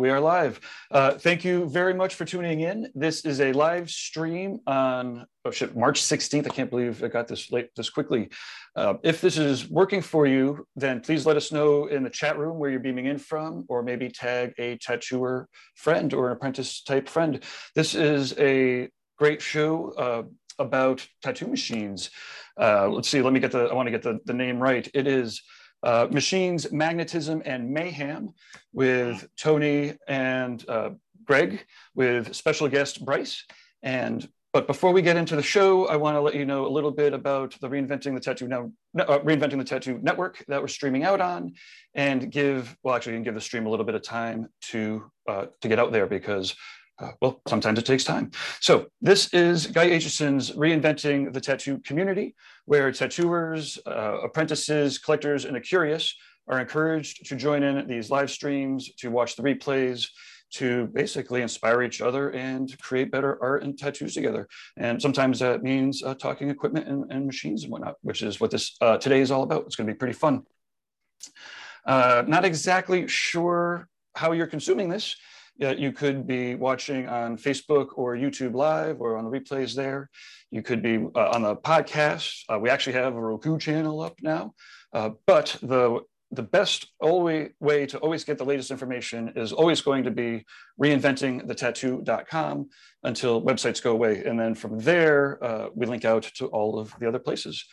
we are live. Uh, thank you very much for tuning in. This is a live stream on oh shit, March 16th. I can't believe I got this late this quickly. Uh, if this is working for you, then please let us know in the chat room where you're beaming in from, or maybe tag a tattooer friend or an apprentice type friend. This is a great show uh, about tattoo machines. Uh, let's see, let me get the, I want to get the, the name right. It is uh, Machines, Magnetism, and Mayhem with Tony and uh, Greg, with special guest Bryce. And but before we get into the show, I want to let you know a little bit about the Reinventing the Tattoo now, uh, Reinventing the Tattoo network that we're streaming out on, and give well actually, give the stream a little bit of time to uh, to get out there because well, sometimes it takes time. So this is Guy Aitchison's Reinventing the Tattoo Community, where tattooers, uh, apprentices, collectors, and the curious are encouraged to join in these live streams, to watch the replays, to basically inspire each other and create better art and tattoos together. And sometimes that means uh, talking equipment and, and, machines and whatnot, which is what this uh, today is all about. It's going to be pretty fun. Uh, not exactly sure how you're consuming this yeah, you could be watching on Facebook or YouTube Live or on the replays there. You could be uh, on the podcast. Uh, we actually have a Roku channel up now. Uh, but the the best always way to always get the latest information is always going to be reinventingthetattoo.com until websites go away. And then from there, uh, we link out to all of the other places.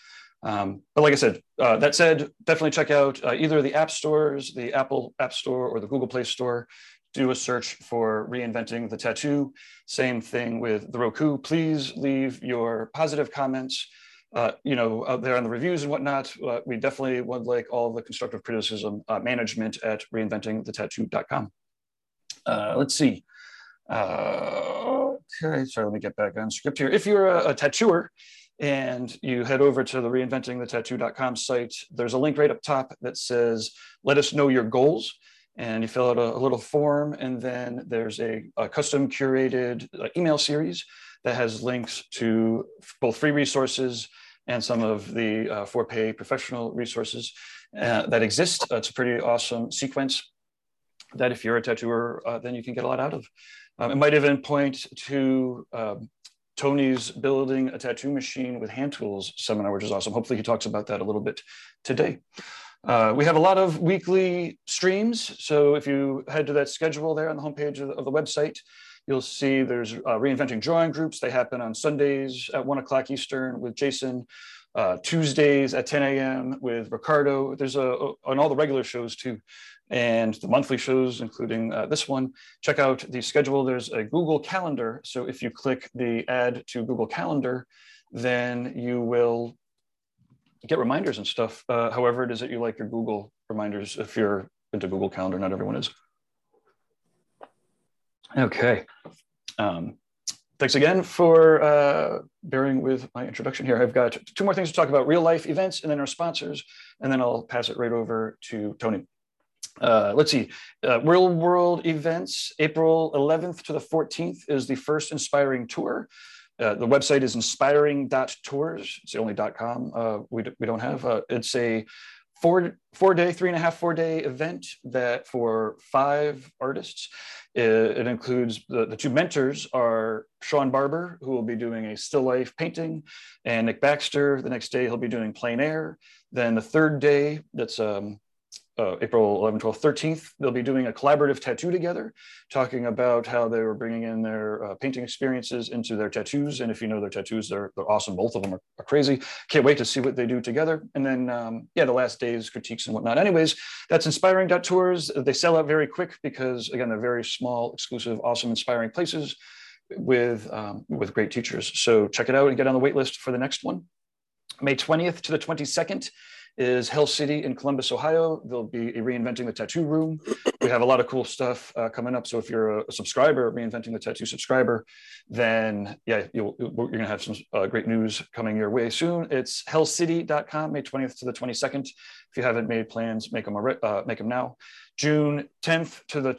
Um, but like I said, uh, that said, definitely check out uh, either the app stores, the Apple App Store or the Google Play Store do a search for reinventing the tattoo. Same thing with the Roku. Please leave your positive comments, uh, you know, out there on the reviews and whatnot. Uh, we definitely would like all the constructive criticism uh, management at reinventingthetattoo.com. Uh, let's see. Uh, okay, sorry, let me get back on script here. If you're a, a tattooer, and you head over to the reinventingthetattoo.com site, there's a link right up top that says, let us know your goals and you fill out a, a little form and then there's a, a custom curated uh, email series that has links to both free resources and some of the uh, for pay professional resources uh, that exist. Uh, it's a pretty awesome sequence that if you're a tattooer, uh, then you can get a lot out of. Um, it might even point to um, Tony's building a tattoo machine with hand tools seminar, which is awesome. Hopefully he talks about that a little bit today. Uh, we have a lot of weekly streams. So if you head to that schedule there on the homepage of the, of the website, you'll see there's uh, reinventing drawing groups. They happen on Sundays at one o'clock Eastern with Jason, uh, Tuesdays at 10 a.m. with Ricardo. There's a, a, on all the regular shows too, and the monthly shows, including uh, this one. Check out the schedule. There's a Google Calendar. So if you click the add to Google Calendar, then you will get reminders and stuff. Uh, however, it is that you like your Google reminders if you're into Google Calendar. Not everyone is. Okay. Um, thanks again for uh, bearing with my introduction here. I've got two more things to talk about real life events and then our sponsors, and then I'll pass it right over to Tony. Uh, let's see, uh, real world events, April 11th to the 14th is the first inspiring tour. Uh, the website is inspiring.tours. It's the only .com uh, we, we don't have. Uh, it's a four four day, three and a half, four day event that for five artists. It, it, includes the, the two mentors are Shawn Barber, who will be doing a still life painting, and Nick Baxter. The next day he'll be doing plein air. Then the third day, that's um, uh, April 11, 12, 13th, they'll be doing a collaborative tattoo together, talking about how they were bringing in their uh, painting experiences into their tattoos. And if you know their tattoos, they're, they're awesome. Both of them are, are crazy. Can't wait to see what they do together. And then, um, yeah, the last days, critiques and whatnot. Anyways, that's inspiring tours. They sell out very quick because, again, they're very small, exclusive, awesome, inspiring places with, um, with great teachers. So check it out and get on the wait list for the next one. May 20th to the 22nd is Hell City in Columbus, Ohio. They'll be Reinventing the Tattoo room. We have a lot of cool stuff uh, coming up. So if you're a, subscriber, Reinventing the Tattoo subscriber, then yeah, you are going to have some uh, great news coming your way soon. It's hellcity.com, May 20th to the 22nd. If you haven't made plans, make them, uh, make them now. June 10th to the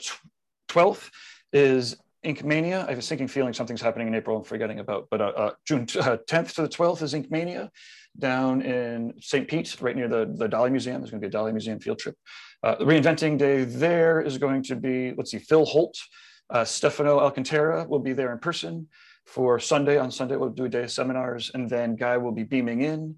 12th is Ink Mania. I have a sinking feeling something's happening in April I'm forgetting about, but uh, uh, June 10th to the 12th is Ink Mania down in St. Pete, right near the, the Dali Museum. There's going to be a Dali Museum field trip. Uh, reinventing day there is going to be, let's see, Phil Holt, uh, Stefano Alcantara will be there in person for Sunday. On Sunday, we'll do a day of seminars, and then Guy will be beaming in.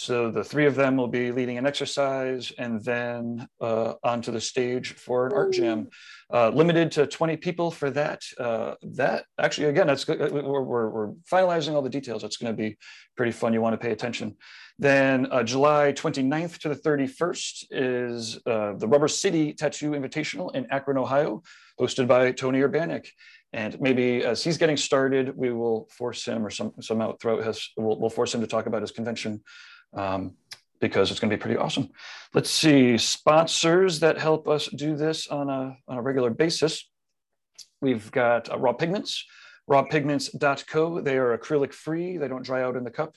So the three of them will be leading an exercise and then uh, onto the stage for an art jam. Uh, limited to 20 people for that. Uh, that actually, again, that's good. We're, we're, we're finalizing all the details. It's going to be pretty fun. You want to pay attention. Then uh, July 29th to the 31st is uh, the Rubber City Tattoo Invitational in Akron, Ohio, hosted by Tony Urbanic. And maybe as he's getting started, we will force him or some somehow throughout his, we'll, we'll force him to talk about his convention um, because it's going to be pretty awesome. Let's see, sponsors that help us do this on a, on a regular basis. We've got uh, Raw Pigments, rawpigments.co. They are acrylic free, they don't dry out in the cup.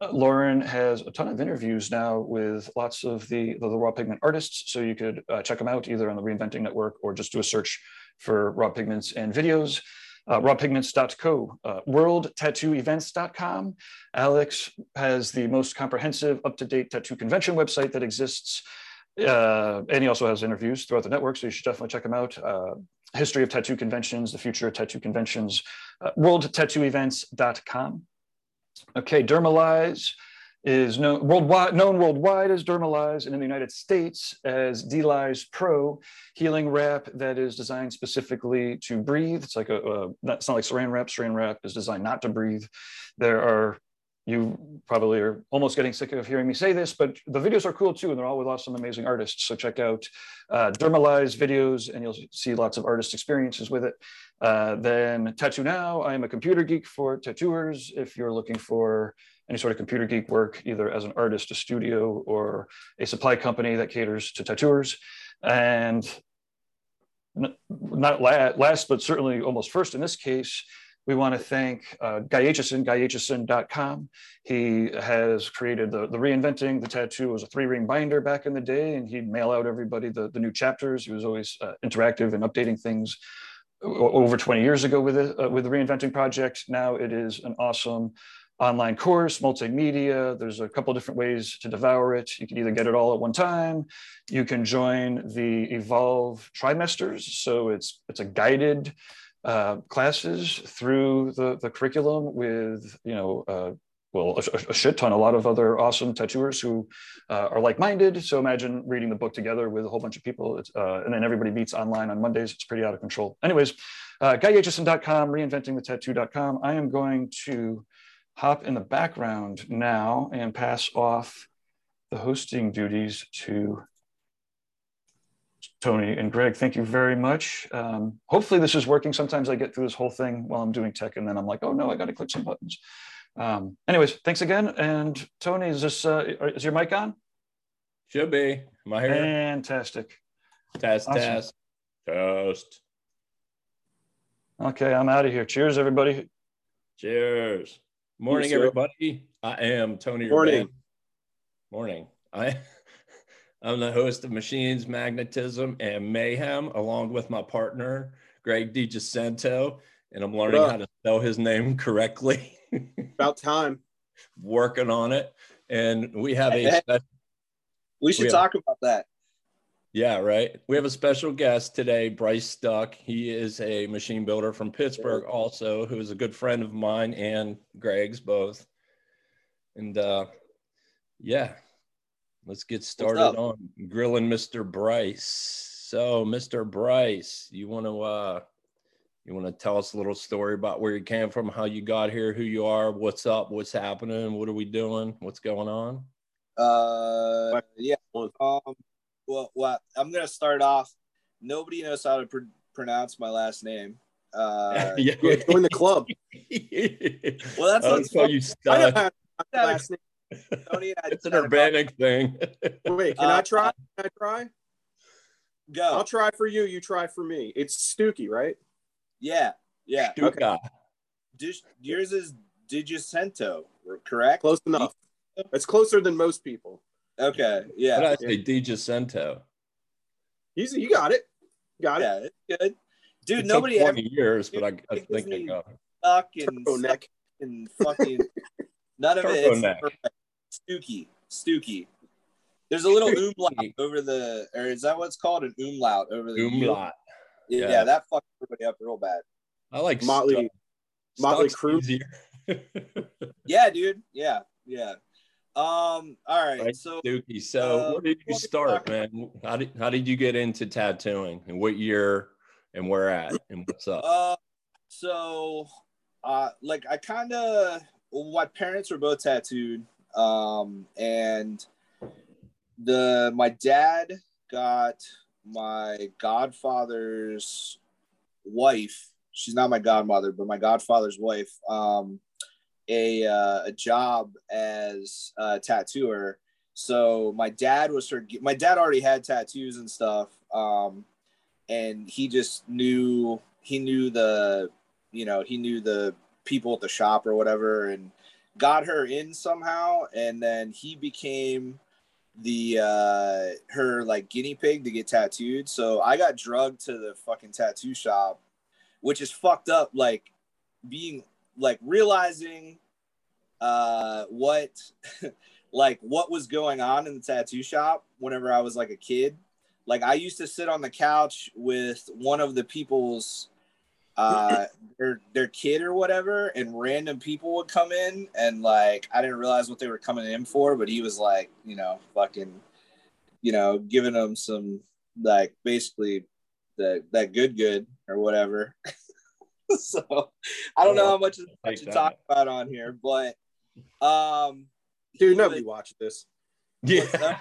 Uh, Lauren has a ton of interviews now with lots of the, the, the raw pigment artists, so you could uh, check them out either on the Reinventing Network or just do a search for raw pigments and videos uh, rawpigments.co, uh, worldtattooevents.com. Alex has the most comprehensive, up-to-date tattoo convention website that exists. Uh, and he also has interviews throughout the network, so you should definitely check him out. Uh, history of tattoo conventions, the future of tattoo conventions, uh, worldtattooevents.com. Okay, Dermalize is known worldwide, known worldwide as Dermalize and in the United States as D-Lize Pro healing wrap that is designed specifically to breathe. It's like a, a not, not like saran wrap. Saran wrap is designed not to breathe. There are, you probably are almost getting sick of hearing me say this, but the videos are cool too, and they're all with awesome, amazing artists. So check out uh, Dermalize videos and you'll see lots of artist experiences with it. Uh, then Tattoo Now, I am a computer geek for tattooers. If you're looking for any sort of computer geek work, either as an artist, a studio, or a supply company that caters to tattooers. And not last, but certainly almost first in this case, we want to thank uh, Guy Aitchison, guyaitchison.com. He has created the, the Reinventing the Tattoo was a three ring binder back in the day, and he'd mail out everybody the, the new chapters. He was always uh, interactive and updating things over 20 years ago with it, uh, with the Reinventing Project. Now it is an awesome online course, multimedia. There's a couple different ways to devour it. You can either get it all at one time. You can join the Evolve trimesters. So it's it's a guided uh, classes through the, the curriculum with, you know, uh, well, a, a, shit ton, a lot of other awesome tattooers who uh, are like-minded. So imagine reading the book together with a whole bunch of people, uh, and then everybody meets online on Mondays. It's pretty out of control. Anyways, uh, GuyAitchison.com, reinventingthetattoo.com. I am going to hop in the background now and pass off the hosting duties to Tony and Greg. Thank you very much. Um, hopefully this is working. Sometimes I get through this whole thing while I'm doing tech and then I'm like, oh no, I got to click some buttons. Um, anyways, thanks again. And Tony, is this, uh, is your mic on? Should be. Am I here? Fantastic. Test, awesome. test, test. Okay, I'm out of here. Cheers, everybody. Cheers. Morning, everybody. I am Tony. Morning. Urban. Morning. I, I'm the host of Machines, Magnetism, and Mayhem, along with my partner, Greg DiGiacinto, and I'm learning how to spell his name correctly. About time. Working on it. And we have a special, we should we talk have, about that. Yeah, right. We have a special guest today, Bryce Stuck. He is a machine builder from Pittsburgh, also, who is a good friend of mine and Greg's both. And uh, yeah, let's get started on grilling Mr. Bryce. So, Mr. Bryce, you want to uh, you want to tell us a little story about where you came from, how you got here, who you are, what's up, what's happening, what are we doing, what's going on? Uh, yeah. Um, well, well, I'm gonna start off. Nobody knows how to pr- pronounce my last name. Uh, yeah, join the club. well, that's oh, so you start. last name. Tony, it's an urbanic thing. Wait, can uh, I try? Can I try? Go. I'll try for you. You try for me. It's Stucky, right? Yeah. Yeah. Stuka. Okay. yours is Digicento, correct? Close enough. It's closer than most people. Okay. Yeah. What did I say? Di Jacinto. He's you got it. Got yeah, it. It's good. Dude, it nobody took 20 ever, years, but I, I think I got it. Fucking neck and fucking none of Turbo it. It's Stooky. Stooky. There's a little umlaut over the, or is that what's called an umlaut over the Umlaut. Yeah, yeah. that fucked everybody up real bad. I like Motley- Stuck. Motley Stuck's Crue. Yeah, dude. Yeah, yeah. Um. All right. Right, So Dookie. So Uh, where did you start, man? How did how did you get into tattooing and what year and where at and what's up? Uh, so, uh, like I kind of, my parents were both tattooed, um, and the my dad got my godfather's wife. She's not my godmother, but my godfather's wife. Um, a uh, a job as a tattooer. So my dad was her. My dad already had tattoos and stuff. Um, and he just knew he knew the you know he knew the people at the shop or whatever and got her in somehow and then he became the uh her like guinea pig to get tattooed so i got drugged to the fucking tattoo shop which is fucked up like being like realizing uh what like what was going on in the tattoo shop whenever i was like a kid. Like I used to sit on the couch with one of the people's uh their their kid or whatever and random people would come in and like I didn't realize what they were coming in for but he was like you know fucking you know giving them some like basically the that good good or whatever so I don't know how much I should talk about on here but um Dude, nobody was- watched this. yeah.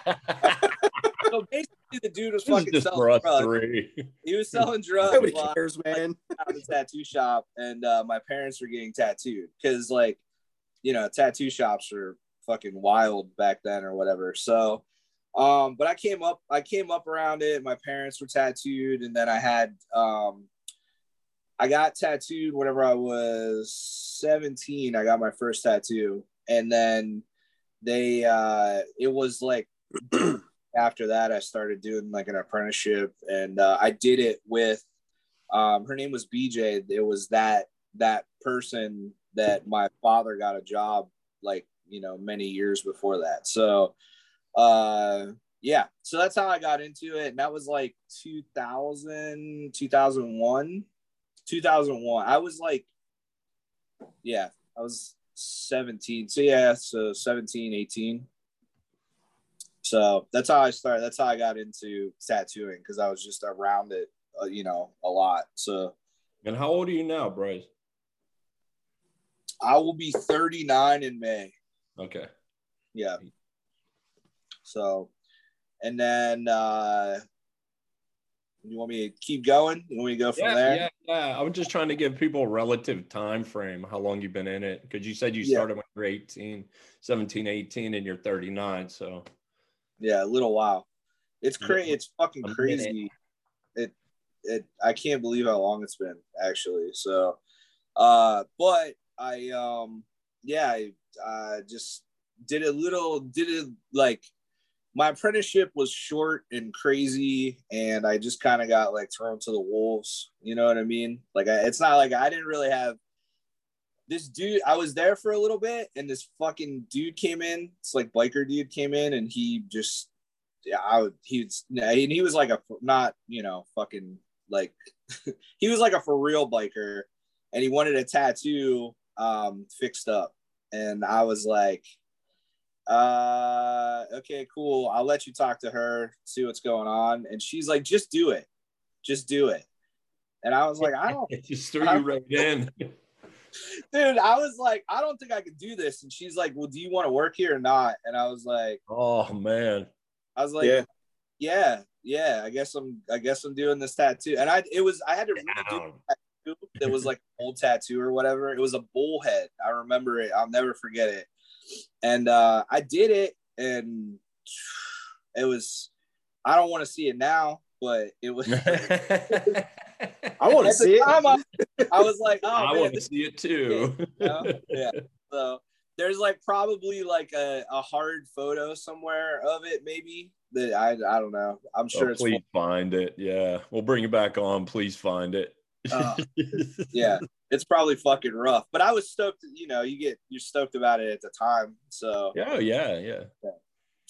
so basically the dude was this fucking just for selling us drugs. three. He was selling drugs Nobody cares, man. at the tattoo shop, and uh, my parents were getting tattooed because, like, you know, tattoo shops were fucking wild back then or whatever. So, um, but I came up, I came up around it. My parents were tattooed, and then I had, um, I got tattooed whenever I was 17. I got my first tattoo, and then they, uh, it was like after that, I started doing like an apprenticeship, and uh, I did it with. Um, her name was BJ. It was that that person that my father got a job like you know many years before that. So, uh, yeah. So that's how I got into it, and that was like 2000, 2001, 2001. I was like, yeah, I was 17. So yeah, so 17, 18. So that's how I started. That's how I got into tattooing because I was just around it, uh, you know, a lot. So And how old are you now, Bryce? I will be 39 in May. Okay. Yeah. So, and then uh you want me to keep going? You want me to go from Yeah, there? yeah, yeah. I was just trying to give people a relative time frame, how long you've been in it. Because you said you Yeah. started when you were 18, 17, 18, and you're 39. So Yeah, a little while. It's crazy. It's fucking crazy. It it I can't believe how long it's been actually. So uh but I um yeah, I uh just did a little did it like my apprenticeship was short and crazy and I just kind of got like thrown to the wolves, you know what I mean? Like I, it's not like I didn't really have this dude I was there for a little bit and this fucking dude came in. It's like biker dude came in and he just yeah, I would he was and he was like a not, you know, fucking like he was like a for real biker and he wanted a tattoo um fixed up. And I was like uh okay cool. I'll let you talk to her see what's going on. And she's like just do it. Just do it. And i was like i don't it just threw you right in. dude i was like i don't think i could do this. And she's like well do you want to work here or not? And i was like Oh man. i was like Yeah. yeah yeah i guess i'm i guess i'm doing this tattoo. And i it was i had to redo Down. tattoo that was like an old tattoo or whatever. It was a bullhead. I remember it. I'll never forget it and uh i did it and it was i don't want to see it now but it was I want to see it. I, I was like oh I want to see it too. you know? yeah so there's like probably like a, a hard photo somewhere of it maybe that i i don't know i'm Oh, sure it's please find it. Yeah, we'll bring it back on. Please find it. Uh, yeah it's probably fucking rough but i was stoked you know you get you're stoked about it at the time so yeah, yeah, yeah.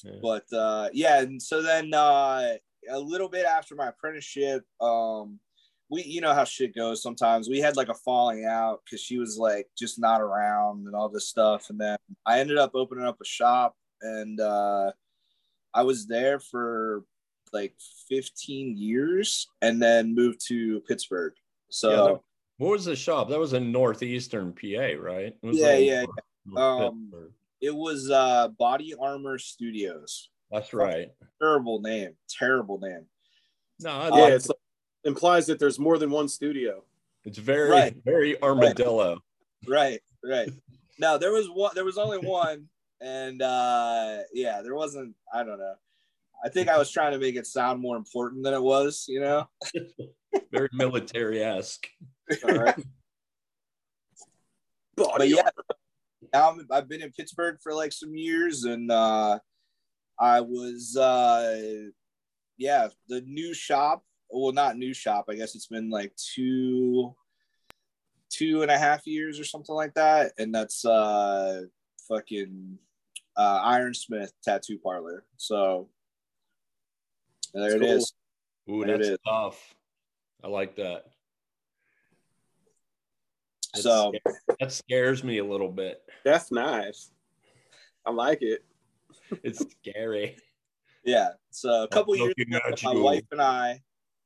Yeah. but uh yeah and so then uh a little bit after my apprenticeship um we you know how shit goes sometimes we had like a falling out because she was like just not around and all this stuff and then i ended up opening up a shop and uh i was there for like 15 years and then moved to pittsburgh so Yeah, that- What was the shop? That was in northeastern PA, right? It was Yeah, yeah, north- north Um, it was uh body armor studios That's right. terrible name terrible name No, I Yeah, like it's like, implies that there's more than one studio. It's very, Right. very armadillo. right right no there was one there was only one and uh yeah there wasn't i don't know i think i was trying to make it sound more important than it was you know Very military esque. All right. but yeah now I'm, i've been in pittsburgh for like some years and uh i was uh yeah the new shop well not new shop i guess it's been like two two and a half years or something like that and that's uh fucking uh ironsmith tattoo parlor so there it That's is Ooh, There it that's tough. I like that. That's so scary. that scares me a little bit. That's nice. I like it. It's scary. yeah so a couple years ago at my you. wife and i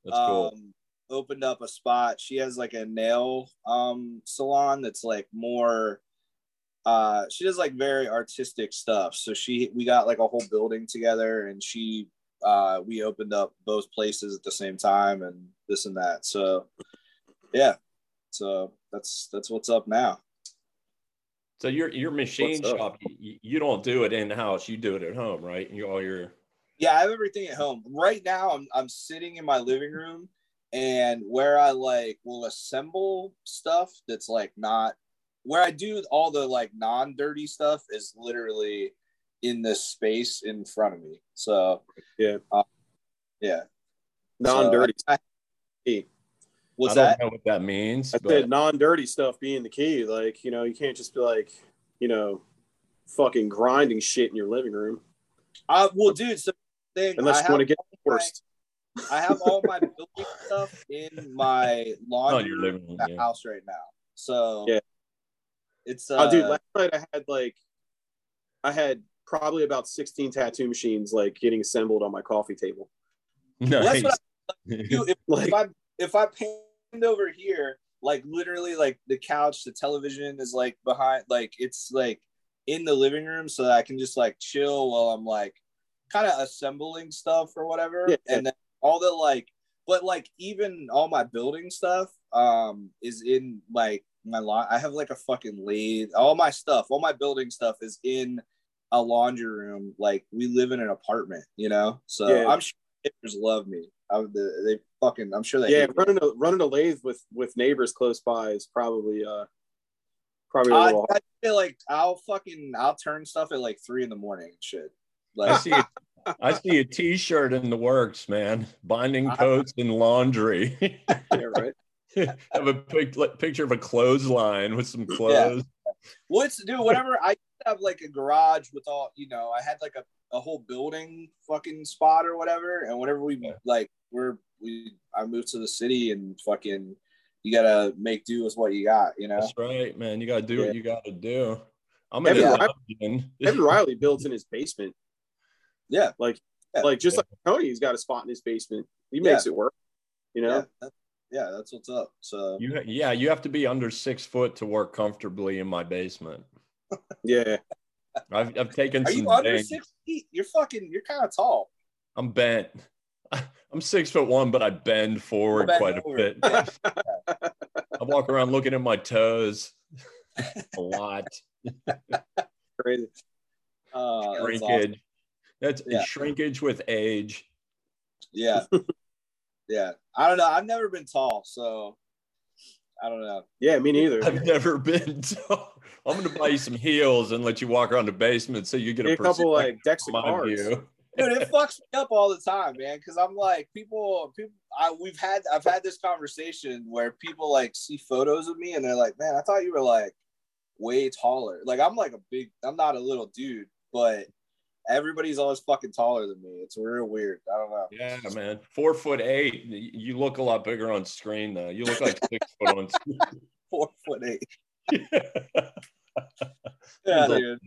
That's cool. um, opened up a spot. She has like a nail um, salon that's like more. Uh, she does like very artistic stuff. So she, we got like a whole building together, and she, uh, we opened up both places at the same time, and this and that. So, yeah. So that's that's what's up now. So your your machine What's shop, you, you don't do it in house. You do it at home, right? You all your Yeah, I have everything at home. Right now, I'm I'm sitting in my living room, and where I like will assemble stuff that's like not where I do all the like non-dirty stuff is literally in this space in front of me. So Yeah. uh, yeah. Non-dirty. So, I- key. what's I don't that? know what that means. I but said non-dirty stuff being the key. Like, you know, you can't just be like, you know, fucking grinding shit in your living room Uh, well, dude, so thing unless I you have, want to get all my- forced. I have all my building stuff in my laundry your room living room, in the yeah. house right now. So Yeah. it's uh, oh, dude, last night I had like, I had probably about 16 tattoo machines like getting assembled on my coffee table. Well, nice. that's what Dude, if, Like, if I if I panned over here, like literally, like the couch, the television is like behind, like it's like in the living room, so that I can just like chill while I'm like kind of assembling stuff or whatever, Yeah. and then all the like, but like even all my building stuff um is in like my lot. I have like a fucking lathe. All my stuff, all my building stuff is in a laundry room. Like we live in an apartment, you know. So Yeah. I'm sure neighbors love me. I, would- they fucking. I'm sure they. yeah, hate me. running a running a lathe with with neighbors close by is probably uh probably a I, I feel like I'll fucking I'll turn stuff at like three in the morning and shit. I see. A, I see a T-shirt in the works, man. Binding I- coats and laundry. yeah, right. Have a pic, picture of a clothesline with some clothes. what's dude? Whatever. I used to have like a garage with all you know. I had like a, a whole building fucking spot or whatever. And whatever we Yeah. like, we're we I moved to the city and fucking you gotta make do with what you got. You know. That's right, man. You gotta do Yeah. what you gotta do. I'm an Evan. Evan Riley builds in his basement. Yeah. Like Yeah. like just like tony he's got a spot in his basement. He makes it work. You know? Yeah. yeah, that's what's up. So You, yeah, you have to be under six foot to work comfortably in my basement. Yeah. I've, I've taken are some. you under dang- six feet? You're fucking. You're kind of tall. I'm bent. I'm six foot one, but I bend forward Bend quite over. a bit. Yeah. I walk around looking at my toes a lot. Crazy. Uh, that's Shrinkage. awesome. That's Yeah. shrinkage with age. Yeah. yeah. I don't know. I've never been tall, so I don't know. Yeah, me neither. I've never been. tall. I'm gonna buy you some heels and let you walk around the basement so you get a, a couple perspective like decks of of cards. view. Dude, it fucks me up all the time, man. Because I'm like, people, people, I we've had, I've had this conversation where people like see photos of me and they're like, man, I thought you were like way taller. Like I'm like a big, I'm not a little dude, but everybody's always fucking taller than me. It's real weird. I don't know. Yeah, man. Four foot eight. You look a lot bigger on screen though. You look like six foot on screen. Four foot eight. Yeah, dude.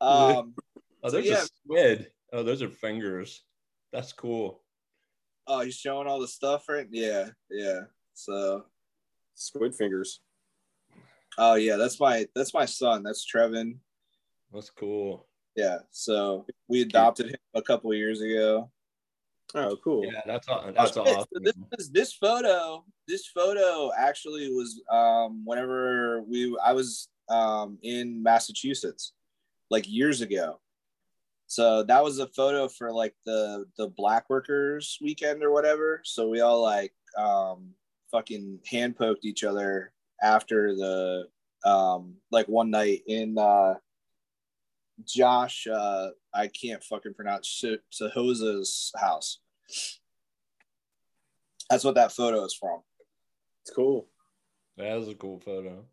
Um, Oh, there's yeah. a squid. Oh, those are fingers. That's cool. oh, he's showing all the stuff, right? Yeah, yeah. So, Squid fingers. oh yeah, that's my that's my son. That's Trevin. That's cool. Yeah. So we adopted him a couple of years ago. Oh, cool. Yeah, that's aw- that's Oh, awesome. This, this this photo, this photo actually was um whenever we I was um in Massachusetts, like years ago. So that was a photo for like the the Black Workers weekend or whatever. So we all like um fucking hand poked each other after the um like one night in uh Josh uh I can't fucking pronounce Sahoza's house. That's what that photo is from. It's cool. That is a cool photo.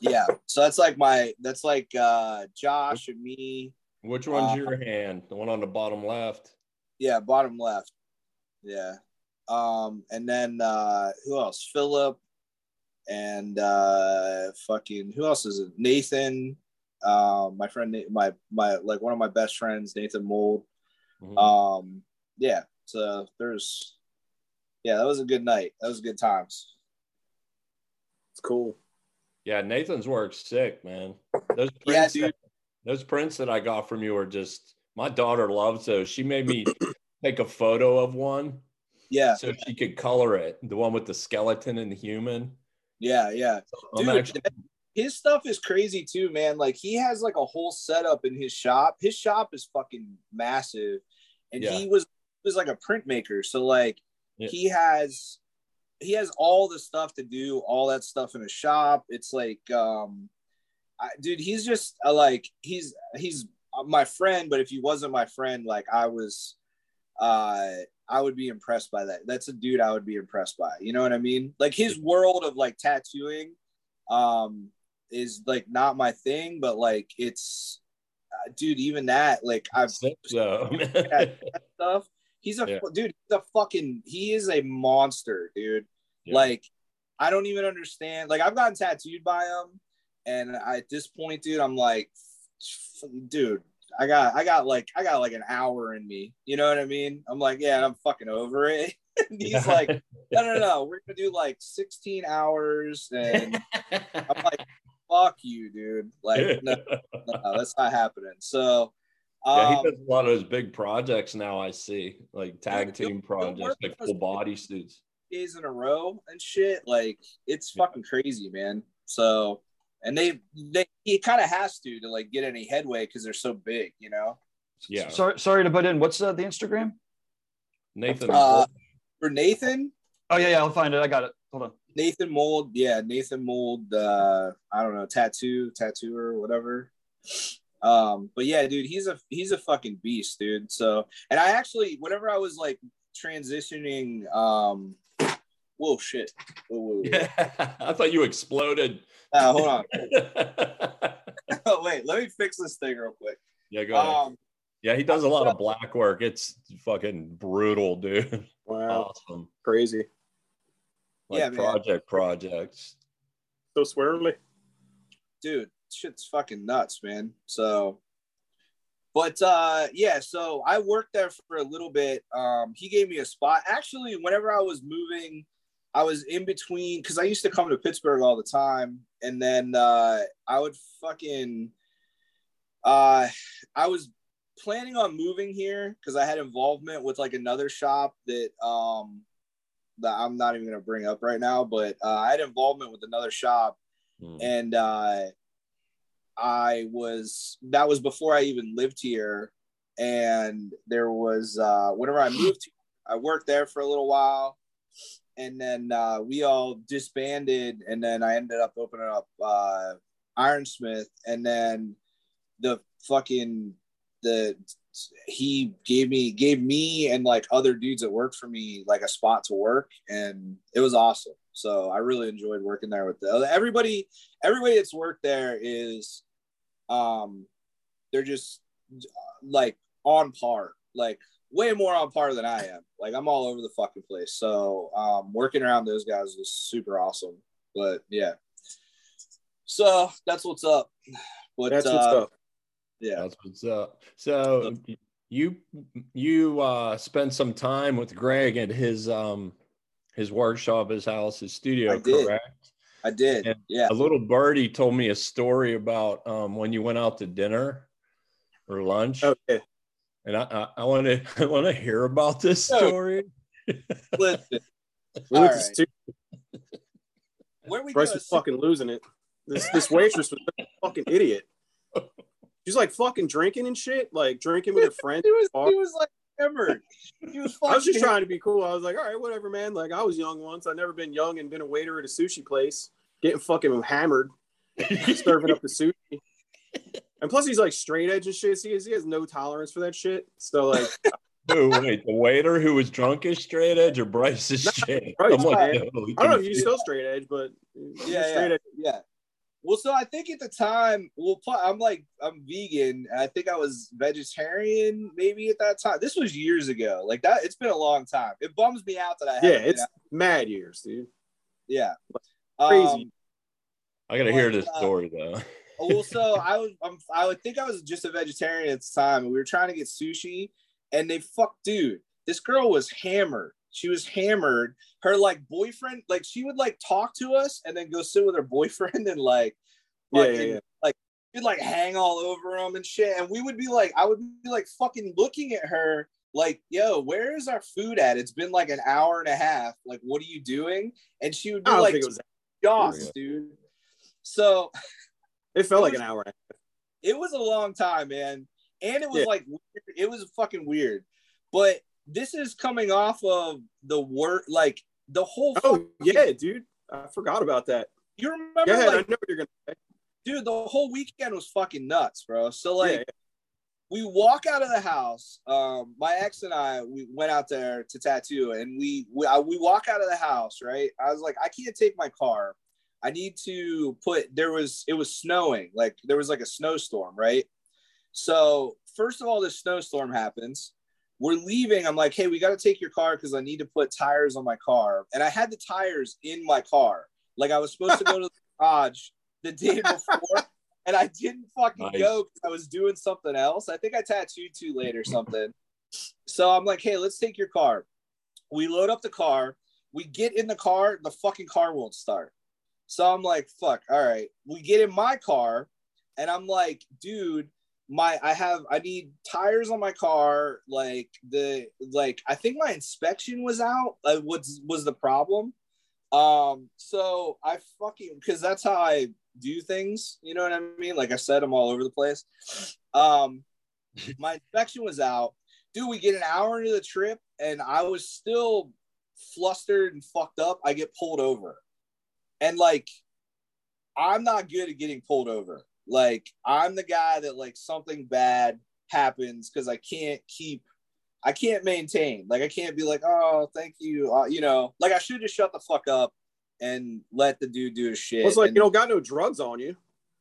Yeah. So that's like my that's like uh Josh and me. Which one's Uh, your hand? The one on the bottom left. Yeah, bottom left. Yeah. Um and then uh who else? Philip and uh fucking who else is it? Nathan. Um my friend my my like one of my best friends, Nathan Mold. Mhm. Um yeah, so there's yeah, that was a good night. That was good times. It's cool. yeah, Nathan's work sick, man. Those prints, dude. that, those prints that I got from you are just. My daughter loves those. She made me take a photo of one Yeah, so she could color it. The one with the skeleton and the human. yeah, yeah. I'm Dude, actually, his stuff is crazy too, man. Like he has like a whole setup in his shop. His shop is fucking massive, and Yeah. he was was like a printmaker. So like Yeah. he has he has all the stuff to do all that stuff in his shop. It's like, um, I, dude, he's just uh, like he's he's my friend. But if he wasn't my friend, like I was, uh, I would be impressed by that. That's a dude I would be impressed by. You know what I mean? Like his world of like tattooing, um, is like not my thing. But like it's, uh, dude, even that, like I've so. though. stuff. He's a Yeah. dude. He's a fucking. He is a monster, dude. Yeah. Like, I don't even understand. Like, I've gotten tattooed by him, and I, at this point, dude, I'm like, dude, I got, I got like, I got like an hour in me. You know what I mean? I'm like, yeah, I'm fucking over it. he's like, no, no, no, we're gonna do like 16 hours, and I'm like, fuck you, dude. Like, no, no, that's not happening. So. Yeah, um, he does a lot of those big projects now. I see, like tag He'll- team he'll projects, like full body suits. days in a row and shit. Like it's Yeah. fucking crazy, man. So and they they he kind of has to to like get any headway because they're so big, you know. Yeah, Sorry, sorry to butt in. What's uh, the Instagram? Nathan. Uh, For Nathan, Oh yeah, yeah. I'll find it. I got it. Hold on. Nathan Mold, yeah, Nathan Mold. Uh, I don't know, tattoo, tattooer, whatever. Um, but yeah, dude, he's a he's a fucking beast, dude. So, and I actually, whenever I was like transitioning, um, whoa, shit, whoa, whoa, whoa. yeah, I thought you exploded. Uh, hold on, oh, wait, let me fix this thing real quick. yeah, go ahead. Um, yeah, he does a lot of black work. It's fucking brutal, dude. Wow. Awesome. Crazy. Like Yeah, man. project projects. So swearly. dude shit's fucking nuts man so but uh yeah so i worked there for a little bit um he gave me a spot actually whenever i was moving i was in between because i used to come to pittsburgh all the time and then uh i would fucking uh i was planning on moving here because i had involvement with like another shop that um that i'm not even gonna bring up right now but uh, i had involvement with another shop Mm. and uh, I was that was before I even lived here, and there was uh, whenever I moved, I worked there for a little while, and then uh, we all disbanded, and then I ended up opening up uh, Ironsmith, and then the fucking the he gave me gave me and like other dudes that worked for me like a spot to work and it was awesome so i really enjoyed working there with the everybody everybody that's worked there is um they're just like on par, like way more on par than I am. Like I'm all over the fucking place. So um, working around those guys was super awesome. But yeah, so that's what's up. But That's uh, what's up. Yeah, That's what's up. So you you uh spent some time with Greg at his um his workshop, his house, his studio, I did. correct? I did. And Yeah, A little birdie told me a story about um when you went out to dinner or lunch. Okay. And I I want to I want to hear about this story. listen, We went right. Stu- where we Bryce go? was fucking losing it. This this waitress was a fucking idiot. She's like fucking drinking and shit, like drinking with her friends. He was he was like hammered. He was fucking. I was just trying to be cool. I was like, all right, whatever, man. Like I was young once. I've never been young and been a waiter at a sushi place, getting fucking hammered, serving up the sushi. And plus, he's like straight edge and shit. So he has, he has no tolerance for that shit. So like, Who, wait, the waiter who was drunk is straight edge or Bryce is shit? Bryce, I'm like, man. totally I don't know if he's still straight edge, but he's Yeah, straight yeah, edge. yeah. Well, so I think at the time, well, I'm like I'm vegan. and I think I was vegetarian maybe at that time. This was years ago. Like that, it's been a long time. It bums me out that I Yeah, it's out- mad years, dude. yeah crazy. Um, I gotta hear this uh, story though. well, so I was, I'm, I would think I was just a vegetarian at the time, and we were trying to get sushi, and they fuck, dude. This girl was hammered. She was hammered. Her like boyfriend, like she would like talk to us and then go sit with her boyfriend and like, Yeah, yeah, fucking, yeah. like she'd like hang all over him and shit. And we would be like, I would be like fucking looking at her like, yo, where is our food at? It's been like an hour and a half. Like, what are you doing? And she would be like. Joss, dude. So It felt it like was- an hour. and a it was a long time, man. And it was Yeah. like it was fucking weird. But this is coming off of the work, like the whole. Oh yeah, dude. I forgot about that. you remember, Go ahead. I know what you're gonna say. dude, the whole weekend was fucking nuts, bro. So like, Yeah, yeah. we walk out of the house. Um, my ex and I, we went out there to tattoo, and we we, I, we walk out of the house. Right, I was like, I can't take my car. I need to put. There was it was snowing, like there was like a snowstorm, right? So first of all, this snowstorm happens. We're leaving. I'm like, hey, we got to take your car because I need to put tires on my car, and I had the tires in my car. Like I was supposed to go to the garage the day before, and I didn't fucking Nice. go because I was doing something else. I think I tattooed too late or something. so I'm like, hey, let's take your car. We load up the car. We get in the car. The fucking car won't start. So I'm like, fuck. All right. We get in my car, and I'm like, dude, my I have I need tires on my car. Like the like I think my inspection was out. Uh, was was the problem? Um. So I fucking because that's how I do things. You know what I mean? Like I said, I'm all over the place. Um, my inspection was out. Dude, we get an hour into the trip, and I was still flustered and fucked up. I get pulled over, and like, I'm not good at getting pulled over. Like, I'm the guy that like something bad happens because I can't keep. I can't maintain. Like I can't be like, oh, thank you. Uh, you know, like I should just shut the fuck up and let the dude do his shit. Well, it's like and- you don't got no drugs on you.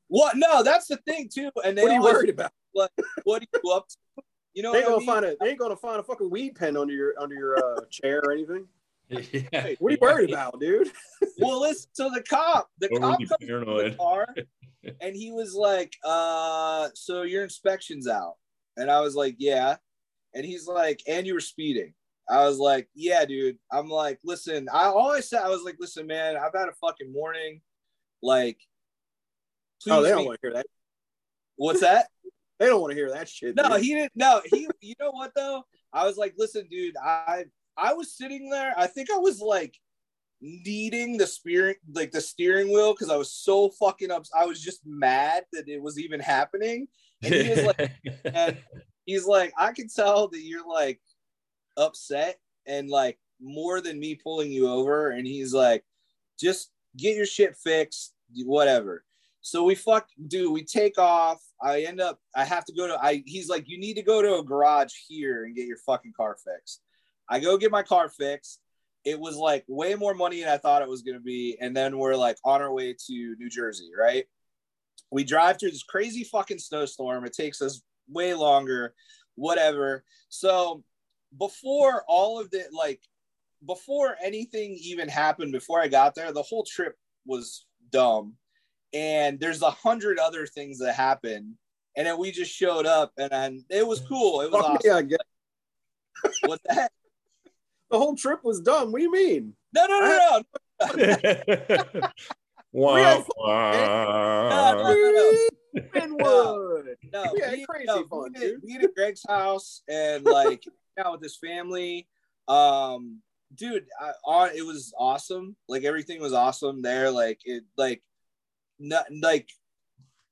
what? No, that's the thing too. And they What are you always, worried about? What, what are you up to? You know They ain't gonna mean? find a they ain't gonna find a fucking weed pen under your under your uh, chair or anything. yeah. What are you worried about, dude? well, listen. So the cop, the Or cop comes to the car, and he was like, "Uh, so your inspection's out," and I was like, "Yeah," and he's like, "And you were speeding." I was like, "Yeah, dude." I'm like, "Listen, I always I said, I was like, listen, man, I've had a fucking morning. Like, please, oh, they don't want to hear that. what's that?" They don't want to hear that shit. No, dude. he didn't. No, he. You know what though? I was like, listen, dude. I I was sitting there. I think I was like kneading the steering, like the steering wheel, because I was so fucking up. I was just mad that it was even happening. And he was like, and he's like, I can tell that you're like upset and like more than me pulling you over. And he's like, just get your shit fixed, whatever. So we fuck, dude. We take off. I end up. I have to go to. I. He's like, you need to go to a garage here and get your fucking car fixed. I go get my car fixed. It was like way more money than I thought it was gonna be. And then we're like on our way to New Jersey, right? We drive through this crazy fucking snowstorm. It takes us way longer, whatever. So before all of the like before anything even happened, before I got there, the whole trip was dumb. And there's a hundred other things that happened. And then we just showed up and, and it was cool. It was Fuck awesome. me. What's that? The whole trip was dumb. What do you mean? No, no, no, no. Wah, We had wah. no, no. We had crazy no, fun, we, dude. we at Greg's house and like out with his family. Um, dude, I, on it was awesome. Like everything was awesome there. Like it, like, not like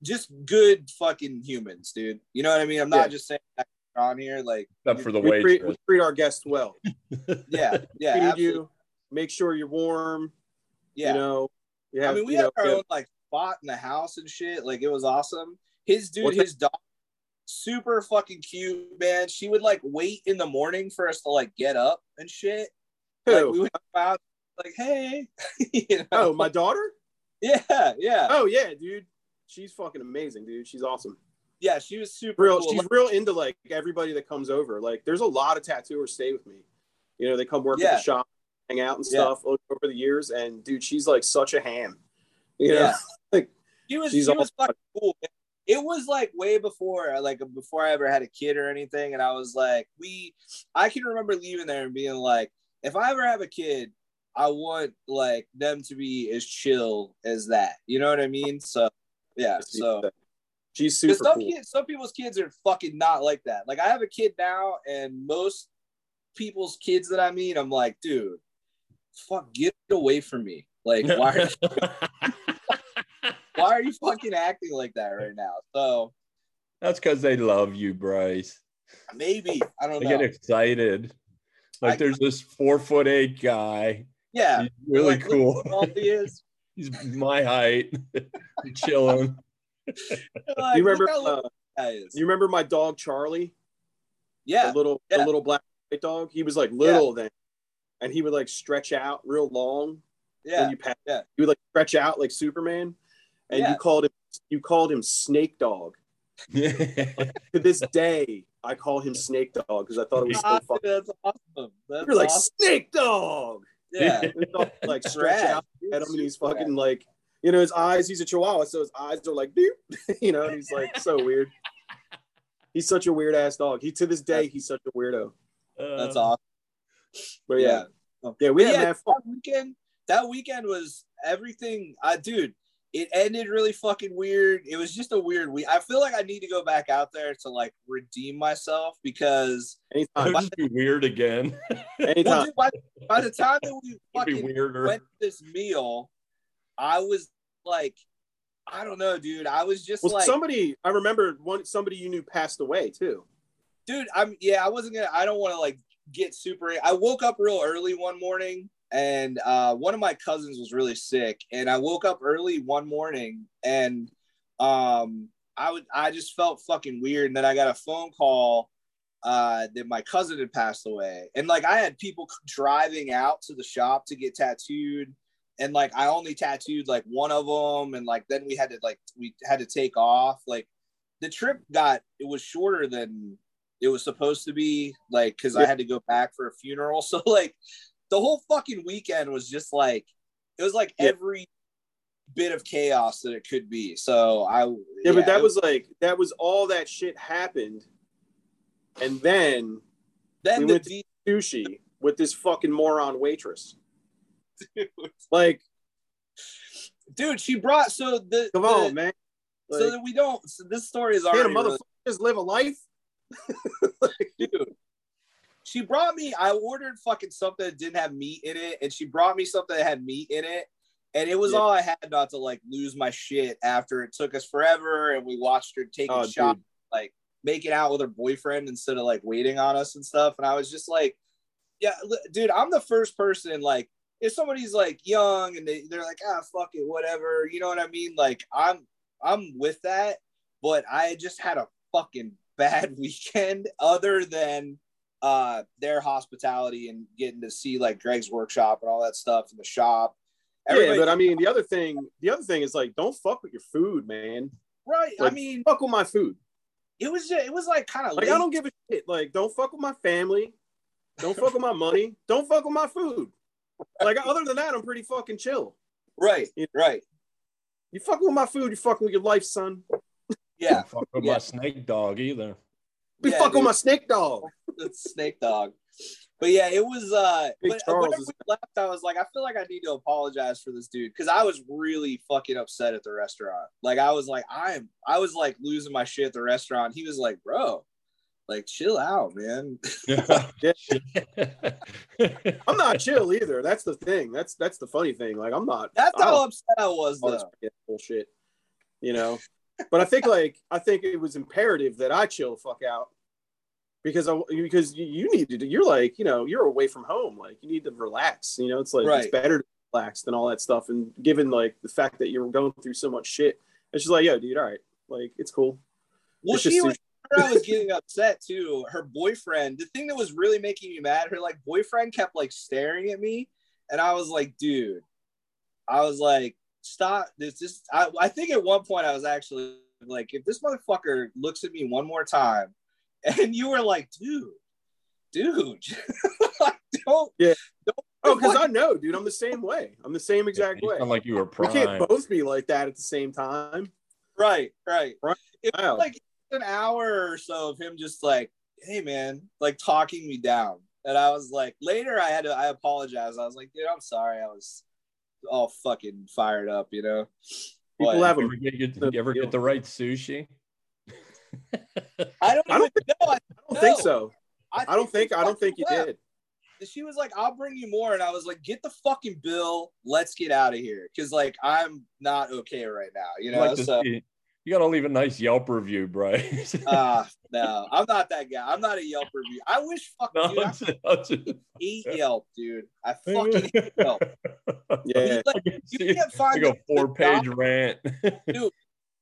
just good fucking humans, dude. You know what I mean? I'm not Yeah. just saying that on here. Like, Except for the We treat, we waitress. treat our guests well. yeah, yeah, Feed you, make sure you're warm. yeah. You know, you I mean, we you had know, our you own like spot in the house and shit. Like it was awesome. His dude, What's that? his dog, super fucking cute, man. She would like wait in the morning for us to like get up and shit. have- Like Who? we would come out like, hey, you know? oh, my daughter? yeah, yeah, Oh yeah, dude. She's fucking amazing, dude. She's awesome. Yeah. She was super Real, cool. she's real into like everybody that comes over. Like, there's a lot of tattooers stay with me. You know, they come work at the shop, hang out and Yeah. stuff over the years. And dude, she's like such a ham. You know, Yeah. like She was she was fucking cool. It was like way before uh, like before I ever had a kid or anything, and I was like, we. I can remember leaving there and being like, if I ever have a kid, I want like them to be as chill as that. You know what I mean? So yeah. So she's super some cool. kids, some people's kids are fucking not like that. Like I have a kid now, and most people's kids that I meet, I'm like, dude, fuck, get away from me. Like, why? Are, why are you fucking acting like that right now? So That's because they love you, Bryce. maybe I don't They know. get excited. Like I- there's this four foot eight guy. yeah, He's really like, cool. he is. He's my height. Chilling. Like, you remember? Uh, that guy is. you remember my dog Charlie? yeah, the little yeah. the little black white dog. He was like little then, and he would like stretch out real long. yeah. when you pat, yeah. he would like stretch out like Superman, and Yeah. you called him you called him Snake Dog. To this day, I call him Snake Dog because I thought it was so fucking. that's awesome. That's You're like awesome. Snake Dog. yeah. His dog would, like stretch out at him, and he's fucking like, you know, his eyes. He's a Chihuahua, so his eyes are like, Doop, you know, and he's like so weird. He's such a weird ass dog. He to this day, he's such a weirdo. That's Uh, awesome. But yeah, Yeah. yeah, we But had yeah, fun. that weekend. That weekend was everything. I dude, it ended really fucking weird. It was just a weird week. I feel like I need to go back out there to like redeem myself because It Anytime, would just be weird again. well, anytime. dude, by, by the time that we It'd be fucking weirder. went to this meal, I was like, I don't know, dude. I was just Well, like, somebody I remember one somebody you knew passed away too. dude i'm yeah i wasn't gonna i don't want to like get super i woke up real early one morning and uh one of my cousins was really sick and i woke up early one morning and um i would i just felt fucking weird and then i got a phone call uh that my cousin had passed away and like i had people driving out to the shop to get tattooed and like i only tattooed like one of them and like then we had to like we had to take off like the trip got it was shorter than it was supposed to be like because I had to go back for a funeral. So like the whole fucking weekend was just like it was like Yeah. every bit of chaos that it could be. So I Yeah, but that it was like that was all that shit happened, and then then we the went to- sushi with this fucking moron waitress. Like, dude. She brought so the come the- on, man. so that we don't. So this story is already really- just live a life? dude. She brought me. I ordered fucking something that didn't have meat in it, and she brought me something that had meat in it, and it was Yeah. all I had not to like lose my shit after it took us forever, and we watched her take Oh, a shot, like making out with her boyfriend instead of like waiting on us and stuff, and I was just like, yeah, dude, I'm the first person like. If somebody's like young and they, they're like, ah, fuck it, whatever, you know what I mean? Like, I'm I'm with that, but I just had a fucking bad weekend other than uh their hospitality and getting to see like Greg's workshop and all that stuff in the shop. yeah, but I mean, the other thing, the other thing is like, don't fuck with your food, man. right. I mean, Fuck with my food. it was just, it was like kind of Like I don't give a shit. Like don't fuck with my family. Don't fuck with my money. Don't fuck with my food. Like other than that, I'm pretty fucking chill. right, Yeah. right, You fuck with my food, you fucking with your life, son. yeah, Fuck with Yeah. my snake dog either. Be Yeah, fuck with my snake dog. it's snake dog. But yeah, it was. uh Big But Charles whenever we left, I was like, I feel like I need to apologize for this dude because I was really fucking upset at the restaurant. Like I was like, I'm, I was like losing my shit at the restaurant. He was like, bro, like chill out, man. I'm not chill either. That's the thing. That's that's the funny thing. Like I'm not. That's I how upset I was all this though. bullshit. You know. but I think like I think it was imperative that I chill the fuck out because I because you- you need to. You're like you know you're away from home. Like you need to relax. You know it's like Right. it's better to relax than all that stuff. And given like the fact that you're going through so much shit, it's just like yo, dude, all right, like it's cool. Well, It's just she was. I was getting upset too. Her boyfriend, the thing that was really making me mad, her like boyfriend kept like staring at me, and I was like, dude, I was like, stop. This just. I, I think at one point I was actually like, if this motherfucker looks at me one more time, and you were like, dude, dude, like, don't. Yeah. don't Oh, because I know, dude. I'm the same way. I'm the same exact You way. sound like you were We can't both be like that at the same time. Right, right. Right. It Wow. like an hour or so of him just like, hey man, like talking me down. And I was like, later I had to I apologized. I was like, dude, I'm sorry. I was all fucking fired up, you know. People But have You them. ever get, you, you ever get the right sushi? I don't, I don't even know. I, I don't think so. I don't think. I don't think you left. did. She was like, I'll bring you more. And I was like, get the fucking bill. Let's get out of here. Cause like I'm not okay right now, you know. like so see- you got to leave a nice Yelp review, Bryce. uh no, I'm not that guy. I'm not a Yelp review. I wish fuck No, dude, I it's- it's- hate Yelp, dude. I fucking hate Yelp. Yeah. Like, can you can't find like a the- the four-page rant, dude.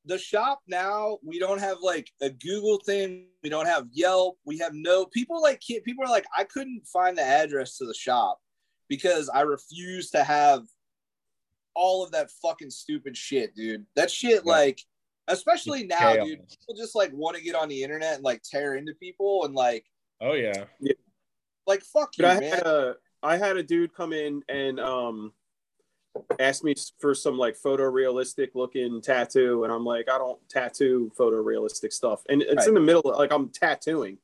the shop now. We don't have like a Google thing. We don't have Yelp. We have no people like can't- people are like I couldn't find the address to the shop because I refuse to have all of that fucking stupid shit, dude. That shit Yeah. like especially now, Chaos. dude. People just like want to get on the internet and like tear into people and like Oh yeah. like fuck you, But I man. had a I had a dude come in and um ask me for some like photorealistic looking tattoo, and I'm like, I don't tattoo photorealistic stuff, and it's Right. in the middle, like I'm tattooing,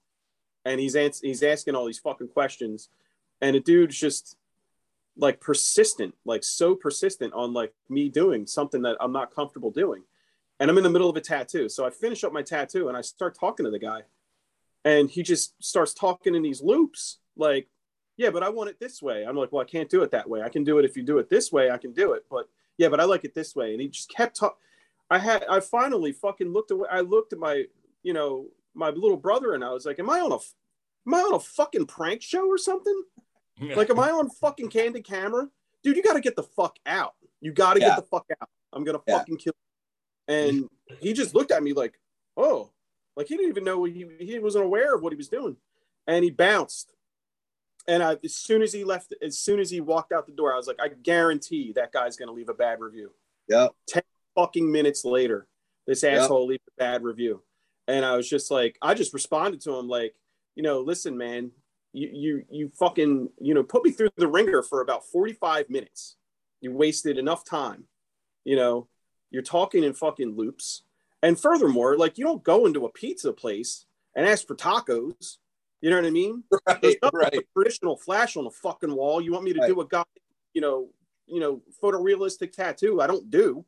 and he's ans- he's asking all these fucking questions, and the dude's just like persistent, like so persistent on like me doing something that I'm not comfortable doing, and I'm in the middle of a tattoo, so I finish up my tattoo and I start talking to the guy, and he just starts talking in these loops, like yeah, but I want it this way. I'm like, well, I can't do it that way. I can do it if you do it this way. I can do it, but yeah, but I like it this way. And he just kept talking. I had, I finally fucking looked away. I looked at my, you know, my little brother, and I was like, am I on a, am I on a fucking prank show or something? Like, am I on fucking candid camera? Dude, you got to get the fuck out. You got to Yeah. get the fuck out. I'm gonna Yeah. fucking kill. You. And he just looked at me like, oh, like he didn't even know he he wasn't aware of what he was doing, and he bounced. And I, as soon as he left, as soon as he walked out the door, I was like, I guarantee that guy's gonna leave a bad review. Yep. Fucking minutes later, this Yep. asshole leave a bad review, and I was just like, I just responded to him like, you know, listen, man, you you you fucking you know put me through the ringer for about 45 minutes you wasted enough time you know you're talking in fucking loops. And furthermore like you don't go into a pizza place and ask for tacos. You know what i mean? Right, right. traditional flash on the fucking wall. You want me to Right. do a guy you know you know photorealistic tattoo? I don't do.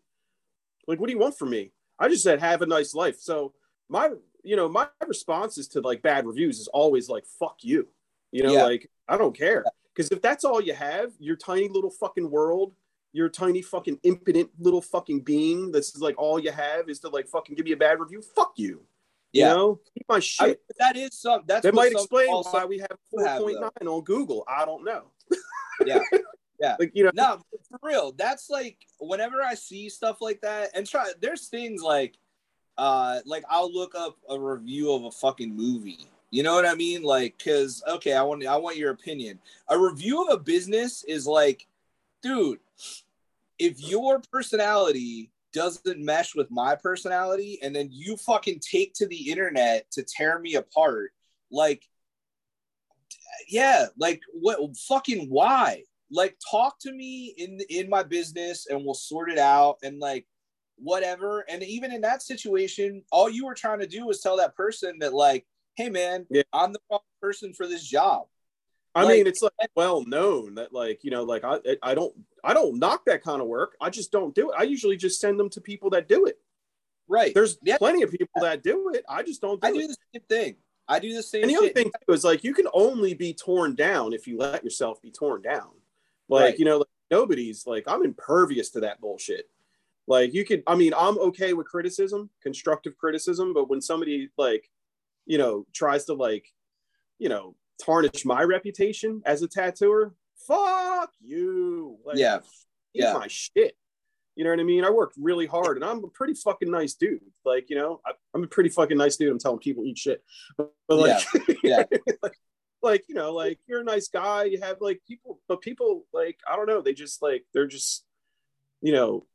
Like what do you want from me? I just said have a nice life. So my you know my responses to like bad reviews is always like fuck you. You know Yeah. like i don't care. Because if that's all you have your tiny little fucking world your tiny fucking impotent little fucking being this is like all you have is to like fucking give me a bad review? Fuck you. You know? Keep my shit. I, that is some that's that might explain why we have have, 4.9 on google. I don't know. Yeah. Yeah. like you know. No for real. That's like whenever i see stuff like that and try there's things like uh like i'll look up a review of a fucking movie. You know what i mean? Like because okay i want i want your opinion. A review of a business is like dude if your personality doesn't mesh with my personality and then you fucking take to the internet to tear me apart like yeah like what fucking why? Like talk to me in in my business and we'll sort it out and like whatever. And even in that situation all you were trying to do was tell that person that like hey man Yeah. i'm the person for this job I Like- mean, it's like well known that like you know, like I I don't I don't knock that kind of work. I just don't do it. I usually just send them to people that do it. right There's Yeah. plenty of people that do it. I just don't do i it. do the same thing i do the same and the other shit. thing too is like you can only be torn down if you let yourself be torn down. Like Right. you know, like, nobody's like I'm impervious to that bullshit. Like you could, I mean, I'm okay with criticism, constructive criticism, but when somebody like, you know, tries to like, you know, tarnish my reputation as a tattooer, fuck you. Like, Yeah. eat Yeah. my shit. You know what I mean? I worked really hard, and I'm a pretty fucking nice dude. Like, you know, I, I'm a pretty fucking nice dude. I'm telling people eat shit, but, but like, Yeah. like, like, you know, like you're a nice guy. You have like people, but people like I don't know. They just like they're just, you know,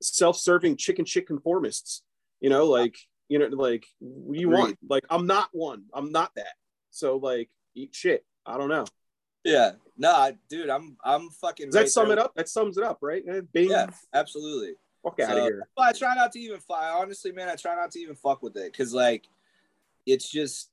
self-serving chicken shit conformists. You know, like you know, like you want? Like I'm not one. I'm not that. So like, eat shit. I don't know. yeah no I, dude i'm i'm fucking Does that right sum there it up? That sums it up, right? Eh, Bing. yeah absolutely Fuck out So, of here. I try not to even fuck. Honestly, man, I try not to even fuck with it because, like, it's just,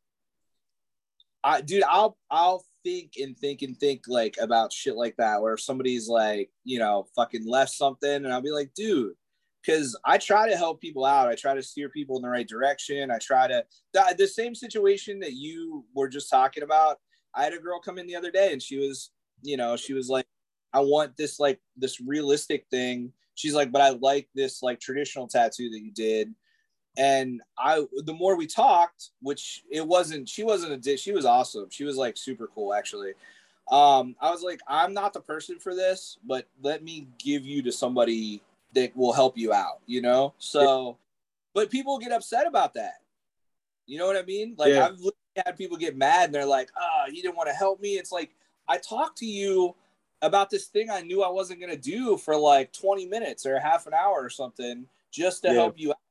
I, dude, I'll, I'll think and think and think like about shit like that. Where somebody's like, you know, fucking left something, and I'll be like, dude, because I try to help people out. I try to steer people in the right direction. I try to the, the same situation that you were just talking about. I had a girl come in the other day, and she was, you know, she was like, I want this like this realistic thing she's like but i like this like traditional tattoo that you did and i the more we talked which it wasn't she wasn't a dick she was awesome she was like super cool actually um i was like i'm not the person for this but let me give you to somebody that will help you out you know so but people get upset about that you know what i mean like Yeah. i've had people get mad and they're like oh you didn't want to help me it's like i talked to you about this thing I knew I wasn't gonna do for like 20 minutes or half an hour or something just to Yeah. help you out.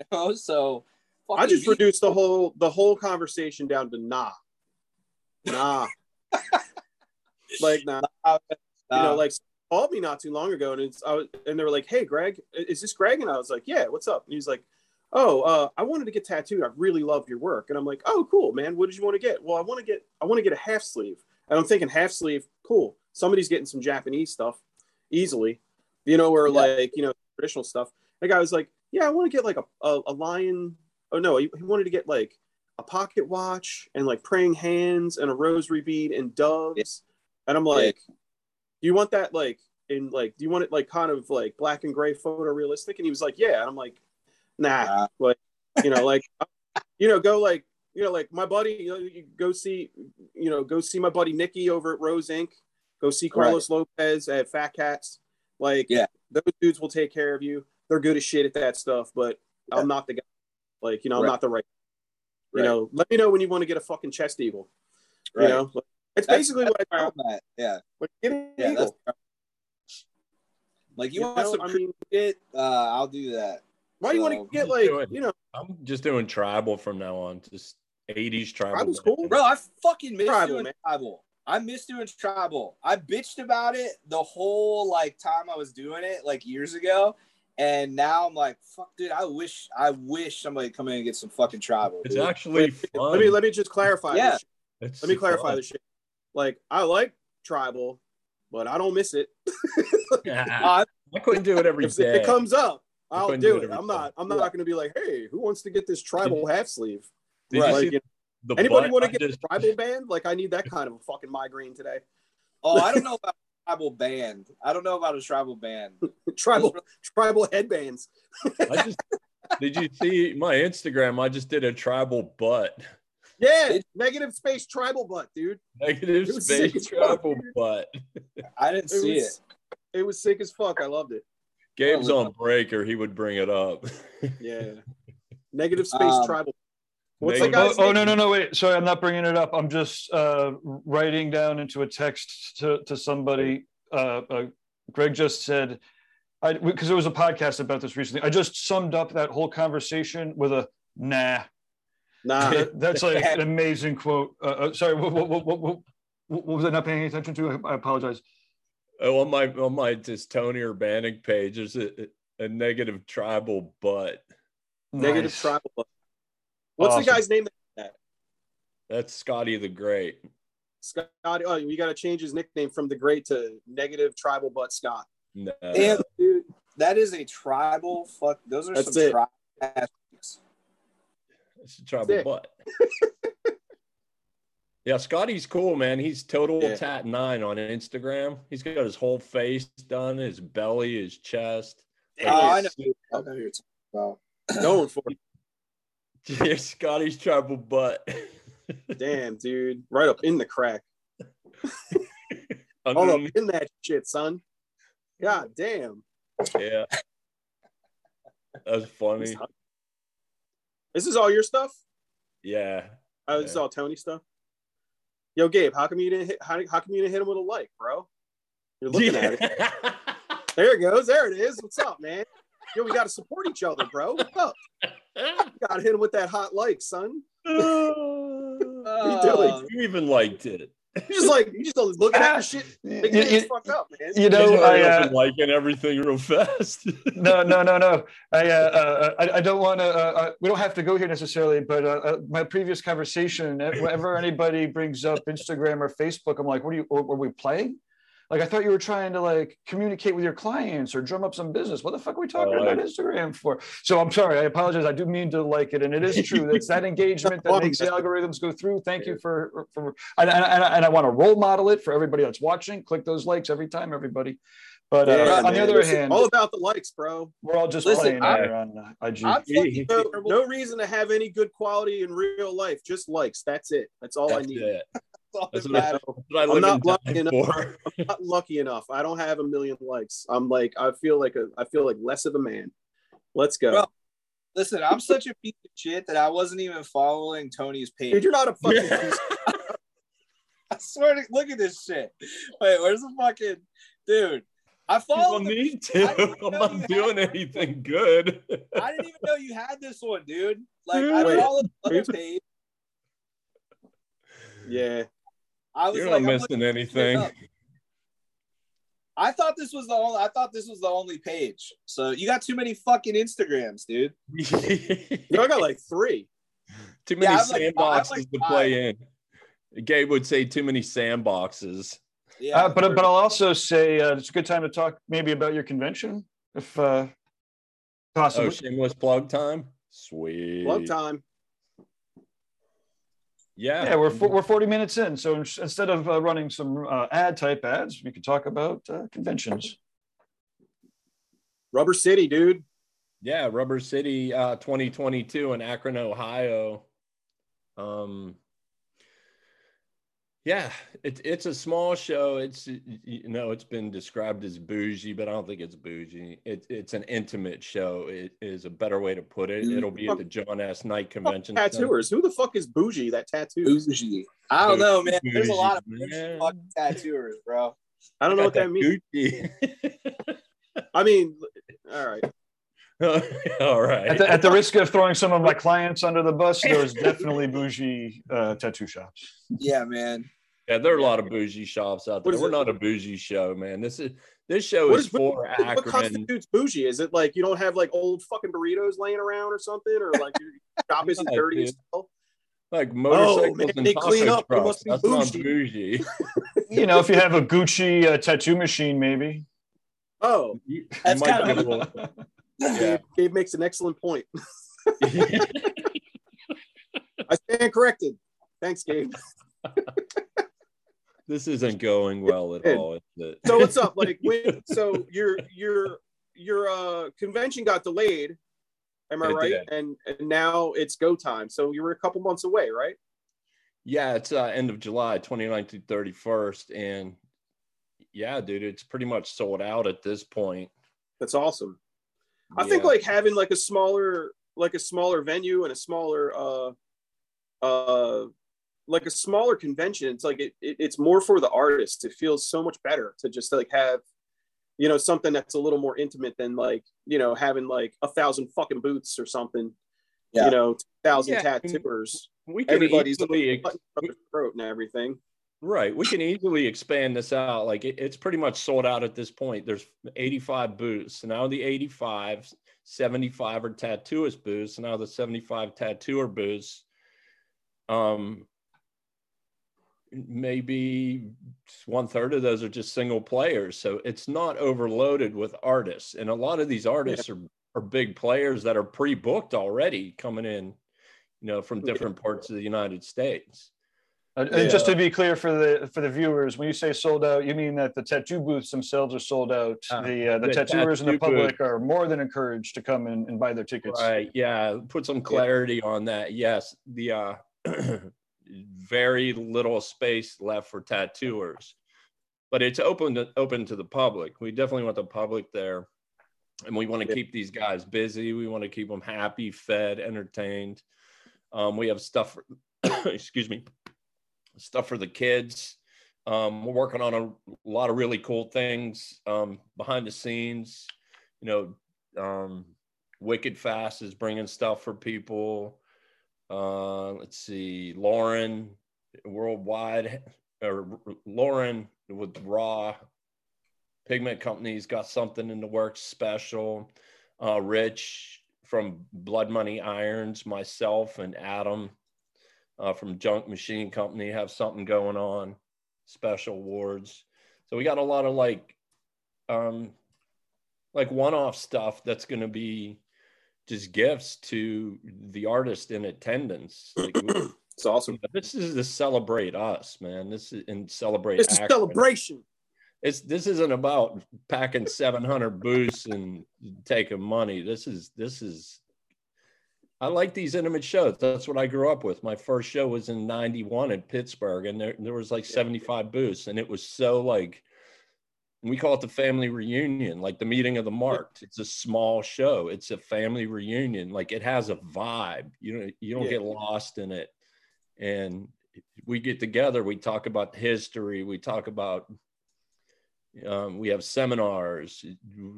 You know? So I just reduced the whole the whole conversation down to nah, nah. like nah, uh, you know, like called me not too long ago, and it's I was, and they were like, "Hey, Greg, is this Greg?" And I was like, "Yeah, what's up?" And he's like, "Oh, uh, I wanted to get tattooed. I really love your work." And I'm like, "Oh, cool, man. What did you want to get?" Well, I want to get I want to get a half sleeve, and I'm thinking half sleeve, cool. Somebody's getting some Japanese stuff easily, you know, or Yeah. like you know traditional stuff. The guy was like, "Yeah, I want to get like a, a, a lion." Oh no, he, he wanted to get like a pocket watch and like praying hands and a rosary bead and doves. And I'm like, do you want that like in like do you want it like kind of like black and gray photorealistic? And he was like, yeah. And I'm like, nah, like you know, like you know, go like you know, like my buddy, you know, you go see, you know, go see my buddy Nicky over at Rose Inc. Go see Carlos Lopez at Fat Cats. Like, Yeah. those dudes will take care of you. They're good as shit at that stuff, but Yeah. I'm not the guy. Like, you know, I'm Right. not the right. You Right. know, let me know when you want to get a fucking chest eagle. Right. You know, it's That's- basically what I where tell Yeah. when you get an Yeah. That's, like you, You want know, some I mean, shit, uh, I'll do that. why do you want to get like, do it. you know, I'm just doing tribal from now on. Just 80s tribal. Tribal's band. cool. Bro, I fucking miss Tribal, doing man. tribal. I miss doing tribal. I bitched about it the whole like time I was doing it, like years ago. And now I'm like, fuck, dude. I wish, I wish somebody come in and get some fucking tribal. It's dude. actually fun. let me let me just clarify. Yeah. This shit. Let me clarify fun. this shit. Like, I like tribal, but I don't miss it. Uh, I couldn't do it every if, if day. it comes up, I I'll do do it it. I'm not. I'm not Yeah. going to be like, hey, who wants to get this tribal half sleeve? Did you Right. see Like, you know, the anybody want to get just- a tribal band? Like, I need that kind of a fucking migraine today. oh, I don't know about tribal band. I don't know about a tribal band. tribal tribal headbands. I just did you see my Instagram? I just did a tribal butt. Yeah, It- negative space tribal butt, dude. Negative It was sick space as fuck, tribal butt. I didn't It see was, it was sick as fuck. I loved it. Gabe's Oh, on break or he would bring it up. Yeah, negative space Um, tribal. What's Negative- the Oh, guy's oh name? no no no wait sorry I'm not bringing it up I'm just uh, writing down into a text to, to somebody uh, uh, Greg just said I because there was a podcast about this recently. I just summed up that whole conversation with a nah. Nah. That's like an amazing quote. Uh, uh, sorry, what, what, what, what, what, what was I not paying attention to? I apologize. Oh, on my on my just Tony Urbanic page, there's a, a negative tribal butt. Negative Nice. tribal. butt. What's Awesome. the guy's name? That's Scotty the Great. Scotty, Oh, you got to change his nickname from the Great to Negative Tribal Butt Scott. No. Damn, dude, that is a tribal fuck. Those are That's some tribal ass chicks. It's a tribal Sick. butt. yeah, Scotty's cool, man. He's total Yeah. tat nine on Instagram. He's got his whole face done, his belly, his chest. Oh, I know. I know who you're talking about. Known for it. Yeah, Scotty's tribal butt. Damn, dude. Right up in the crack. All up Underneath- in that shit, son. God damn. yeah. That's funny. This is all your stuff? Yeah. Oh, this is all Tony stuff? Yo, Gabe, how come you didn't hit how, how come you didn't hit him with a like, bro? You're looking at it. There it goes. There it is. What's up, man? Yo, we gotta support each other, bro. What's up? You gotta hit him with that hot like, son. you Oh, even liked it. You just like you just looking at the shit, You, making it you- fuck up, man. you know, I, hurry uh, and liking everything real fast. no, no, no, no. I, uh, uh, I, I don't want to. Uh, uh, we don't have to go here necessarily, but uh, uh, my previous conversation, whenever anybody brings up Instagram or Facebook, I'm like, "What are you? Were we playing?" Like, I thought you were trying to like communicate with your clients or drum up some business. What the fuck are we talking Oh, about I- Instagram for? So I'm sorry. I apologize. I do mean to like it, and it is true. It's that engagement that makes the algorithms go through. Thank you for for. And, and, and I, and I want to role model it for everybody that's watching. Click those likes every time, everybody. But uh, Yeah, on the other Listen, hand, all about the likes, bro. we're all just Listen, playing I- here on uh, IG. I'm No, no reason to have any good quality in real life. Just likes. That's it. That's all I need. it. That's all That's that what I- matters. That's what I I'm not lucky enough. I'm not lucky enough. I don't have a million likes. I'm like, I feel like a, I feel like less of a man. Let's go, Bro. Listen, I'm such a piece of shit that I wasn't even following Tony's page. dude. You're not a fucking. piece. I swear to look at this shit. Wait, where's the fucking dude? I follow don't followed. The, need to. I'm not doing anything good. I didn't even know you had this one, dude. Like I Wait. followed the other page. Yeah, I was You're like, not missing anything. I thought this was the only. I thought this was the only page. So you got too many fucking Instagrams, dude. you I got like three. too many Yeah, I'm like- sandboxes like to play in. Gabe would say too many sandboxes. Yeah, Uh, but but I'll also say uh, it's a good time to talk maybe about your convention, if uh, possible. Oh, shameless plug time. Sweet. Plug time. Yeah. yeah, we're fo- we're 40 minutes in, so instead of uh, running some uh, ad type ads, we could talk about uh, conventions. Rubber City, dude. Yeah, Rubber City uh 2022 in Akron, Ohio. Um yeah, it's it's a small show. It's you know, it's been described as bougie, but I don't think it's bougie. It, it's an intimate show. It is a better way to put it. Mm-hmm. It'll be at the John S. Knight Convention. Center. Tattooers. Who the fuck is bougie? That tattoo. bougie. I don't know, man. There's a lot of Bougie, bougie fucking tattooers, bro. I don't know what that means. means. I mean, all right. All right. At the, at the risk of throwing some of my clients under the bus, there's definitely bougie uh, tattoo shops. Yeah, man. Yeah, there are a lot of bougie shops out there. We're it? not a bougie show, man. This is this show What is is- for What Akron. constitutes bougie? Is it like you don't have like old fucking burritos laying around or something, or like your shop isn't Yeah, dirty as hell? like motorcycles Oh, man, and they taco clean up. They trucks. must be That's not bougie. bougie. You know, if you have a Gucci uh, tattoo machine, maybe. Oh, You- you That's kind of- a little- Gabe, makes an excellent point. I stand corrected. Thanks, Gabe. this isn't going well at all. Is it? So what's up? Like, when, so your your your uh convention got delayed. Am I It right? did. And and now it's go time. So you were a couple months away, right? yeah, it's uh, end of July, 29th to 31st, and yeah, dude, it's pretty much sold out at this point. That's awesome. I think like having like a smaller like a smaller venue and a smaller uh uh like a smaller convention it's like it, it it's more for the artist it feels so much better to just like have you know, something that's a little more intimate than like, you know, having like a thousand fucking boots or something. Yeah. You know, thousand Yeah, I mean, tattooers. We can Everybody's easily, cutting each other's throat and everything. Right. We can easily expand this out. Like it, it's pretty much sold out at this point. There's 85 booths. Now the 85, 75 are tattooist booths. Now the 75 tattooer booths. Um, maybe one third of those are just single players. So it's not overloaded with artists. And a lot of these artists are, are big players that are pre-booked already coming in, you know, from different parts of the United States. And and just to be clear for the for the viewers, when you say sold out, you mean that the tattoo booths themselves are sold out. Uh, the uh, the, the tattooers and the tattoo public are more than encouraged to come and, and buy their tickets. Right. Yeah. Put some clarity on that. Yes. The uh very little space left for tattooers. But it's open to open to the public. We definitely want the public there. And we want to Yeah. keep these guys busy. We want to keep them happy, fed, entertained. Um, we have stuff for, excuse me, stuff for the kids. Um, we're working on a lot of really cool things um, behind the scenes. You know, um, Wicked Fast is bringing stuff for people. Uh, let's see, Lauren Worldwide or Lauren with Raw Pigment Company's got something in the works special. Uh, Rich from Blood Money Irons, myself and Adam uh, from Junk Machine Company have something going on, special awards. So we got a lot of like, um, like one-off stuff that's going to be just gifts to the artist in attendance. Like, It's awesome. this is to celebrate us, man. This is and celebrate. It's a celebration. It's this isn't about packing 700 booths and taking money. This is this is. I like these intimate shows. That's what I grew up with. My first show was in '91 in Pittsburgh, and there there was like 75 booths, and it was so like. We call it the family reunion, like the meeting of the marked. It's a small show. It's a family reunion. Like it has a vibe. You know, you don't Yeah. get lost in it. And we get together. We talk about history. We talk about um, we have seminars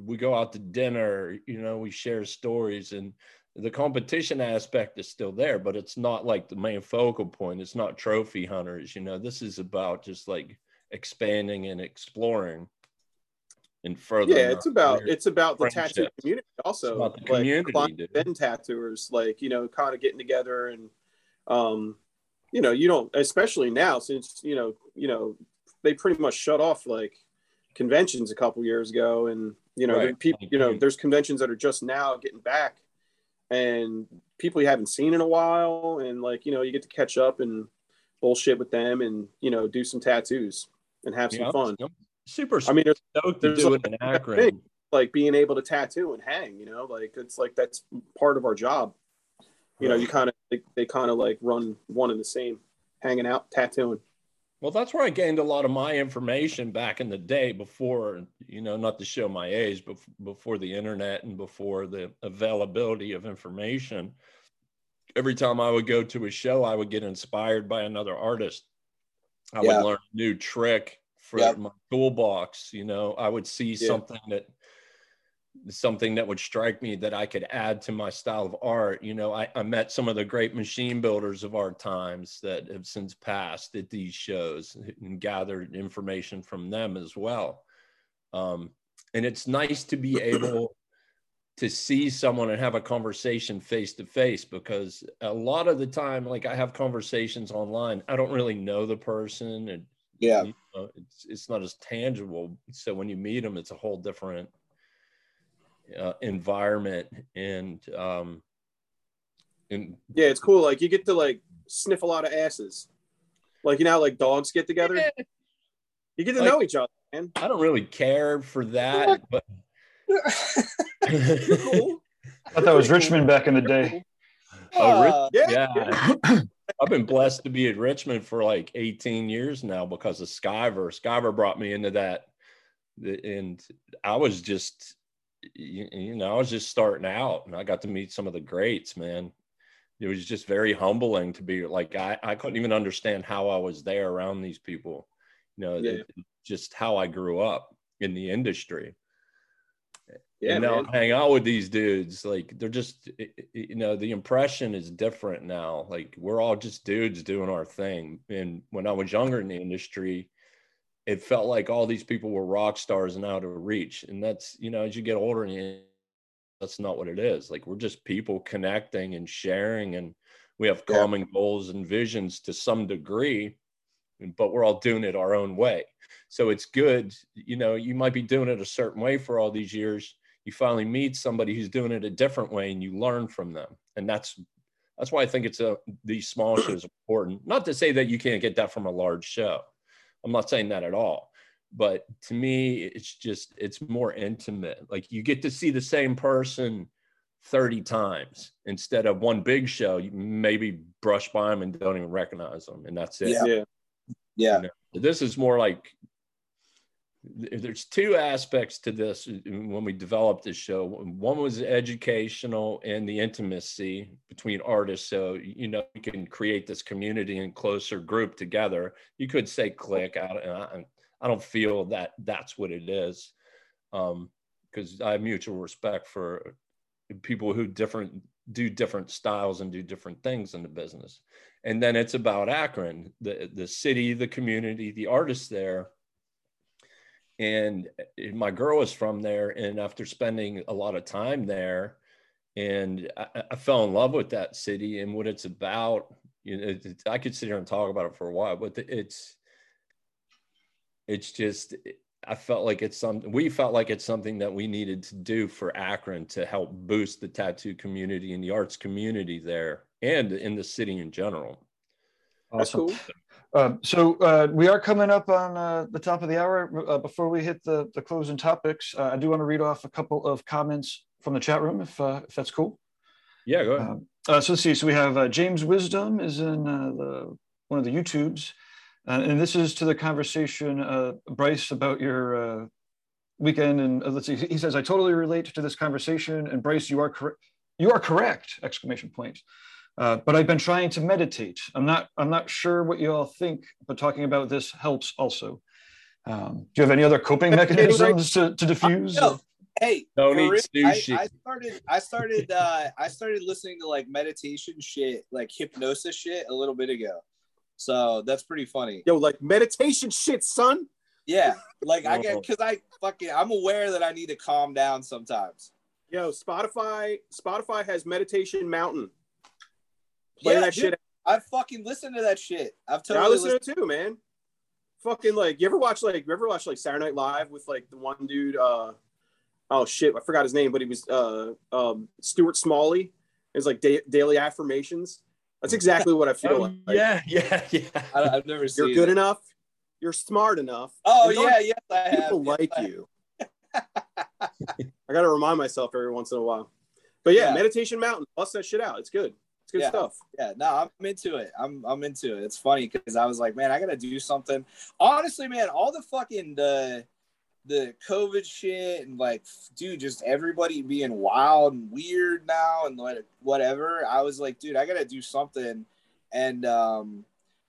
we go out to dinner you know we share stories and the competition aspect is still there but it's not like the main focal point. It's not trophy hunters you know? This is about just like expanding and exploring and further Yeah, it's about it's about the tattoo community also. about the like community, and tattooers, like you know, kind of getting together and um, you know, you don't especially now since you know, you know, they pretty much shut off like conventions a couple years ago, and you know, Right. people, you know, there's conventions that are just now getting back, and people you haven't seen in a while, and like you know, you get to catch up and bullshit with them, and you know, do some tattoos and have some Yeah, fun. Super I mean, there's stoked to there's do like it in a Akron. thing. like being able to tattoo and hang you know like it's like that's part of our job you know you kind of they, they kind of like run one and the same hanging out tattooing Well, that's where I gained a lot of my information back in the day before, you know, not to show my age, but before the internet and before the availability of information. Every time I would go to a show, I would get inspired by another artist. I Yeah. would learn a new trick for Yep. my toolbox. You know, I would see Yeah. something that something that would strike me that I could add to my style of art. You know, I, I met some of the great machine builders of our times that have since passed at these shows and gathered information from them as well. Um, and it's nice to be able to see someone and have a conversation face to face because a lot of the time, like I have conversations online, I don't really know the person and Yeah. you know, it's, it's not as tangible. So when you meet them, it's a whole different uh, environment and um, and yeah it's cool like you get to like sniff a lot of asses like you know how, like dogs get together you get to Like- know each other man I don't really care for that, but cool. I thought that was Richmond back in the day. Oh, Rich- Uh, yeah, yeah. I've been blessed to be at Richmond for like 18 years now because of Skyver. Skyver brought me into that. And I was just, you, you know, I was just starting out and I got to meet some of the greats, man. It was just very humbling to be like, I, I couldn't even understand how I was there around these people, you know, Yeah. just how I grew up in the industry. Yeah, and now man. hang out with these dudes like they're just i- i- you know the impression is different now like we're all just dudes doing our thing and when i was younger in the industry it felt like all these people were rock stars and out of reach and that's you know as you get older and you, that's not what it is like we're just people connecting and sharing and we have Yeah. common goals and visions to some degree but we're all doing it our own way so it's good you know you might be doing it a certain way for all these years you finally meet somebody who's doing it a different way and you learn from them and that's that's why i think it's a these small shows are important not to say that you can't get that from a large show i'm not saying that at all but to me it's just it's more intimate like you get to see the same person 30 times instead of one big show you maybe brush by them and don't even recognize them and that's it Yeah. Yeah. Yeah. this is more like th- there's two aspects to this when we developed this show. One was educational and the intimacy between artists. So you know you can create this community and closer group together. You could say click I, I don't feel that that's what it is um because i have mutual respect for people who different do different styles and do different things in the business. And then it's about Akron, the the city, the community, the artists there. And eh, eh, my girl was from there, and after spending a lot of time there, and I, I fell in love with that city and what it's about. You know, it, I could sit here and talk about it for a while, but it's it's just eh, I felt like it's something we felt like it's something that we needed to do for Akron to help boost the tattoo community and the arts community there and in the city in general. That's cool. Uh, so uh, we are coming up on uh, the top of the hour. Uh, before we hit the, the closing topics, uh, I do want to read off a couple of comments from the chat room, if, uh, if that's cool. Yeah, go ahead. Um, uh, so let's see. So we have uh, James Wisdom is in uh, the one of the YouTubes, uh, and this is to the conversation, uh, Bryce, about your uh, weekend. And uh, let's see. He says, "I totally relate to this conversation." And Bryce, you are correct. You are correct! Exclamation point. Uh, but I've been trying to meditate. I'm not. I'm not sure what you all think, but talking about this helps also. Um, do you have any other coping mechanisms to, to diffuse? No. Hey, Don't eat real, I, sushi. I started I started uh I started listening to like meditation shit, like hypnosis shit a little bit ago. So that's pretty funny. Yo, like meditation shit, son. Yeah. Like I get cause I fucking I'm aware that I need to calm down sometimes. Yo, Spotify. Spotify has Meditation Mountain. Play Yeah, that dude, shit. I fucking listen to that shit. I've I totally listen listened. to it too, man. Fucking like, you ever watch like, you ever watch like Saturday Night Live with like the one dude? uh Oh shit, I forgot his name, but he was uh um Stuart Smalley. It's like da- daily affirmations. That's exactly what I feel Oh, like. yeah, yeah, yeah. I, I've never seen You're good it. enough. You're smart enough. Oh yeah, yes, I have. people Yes, like I have. you. I got to remind myself every once in a while. But yeah, Yeah. Meditation Mountain, bust that shit out. It's good. It's good Yeah. stuff. Yeah, no, I'm into it. I'm I'm into it. It's funny because I was like, man, I gotta do something. Honestly, man, all the fucking the the COVID shit and like, dude, just everybody being wild and weird now and like whatever. I was like, dude, I gotta do something. And um,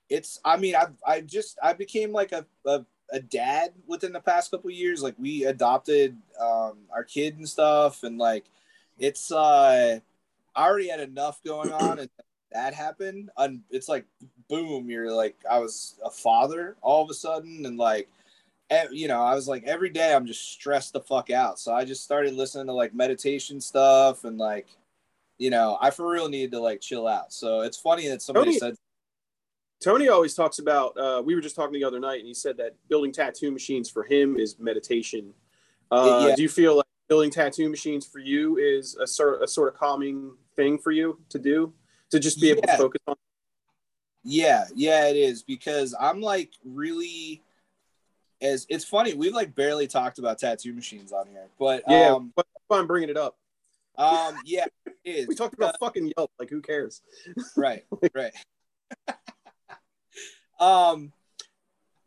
it's, I mean, I I just I became like a, a a dad within the past couple of years. Like we adopted um our kid and stuff, and like it's uh I already had enough going on, and that happened. And it's like, boom, you're like, I was a father all of a sudden, and like, you know, I was like, every day I'm just stressed the fuck out. So I just started listening to like meditation stuff, and like, you know, I for real needed to like chill out. So it's funny that somebody Tony- said, Tony always talks about. Uh, we were just talking the other night, and he said that building tattoo machines for him is meditation. Uh, Yeah. Do you feel like building tattoo machines for you is a sort a sort of calming thing for you to do to just be able to focus on? Yeah, yeah, it is because I'm like really as it's funny, we've like barely talked about tattoo machines on here. But Yeah, um but I'm bringing it up. um yeah, it is. We talked about fucking Yelp. Like, who cares? right, right. um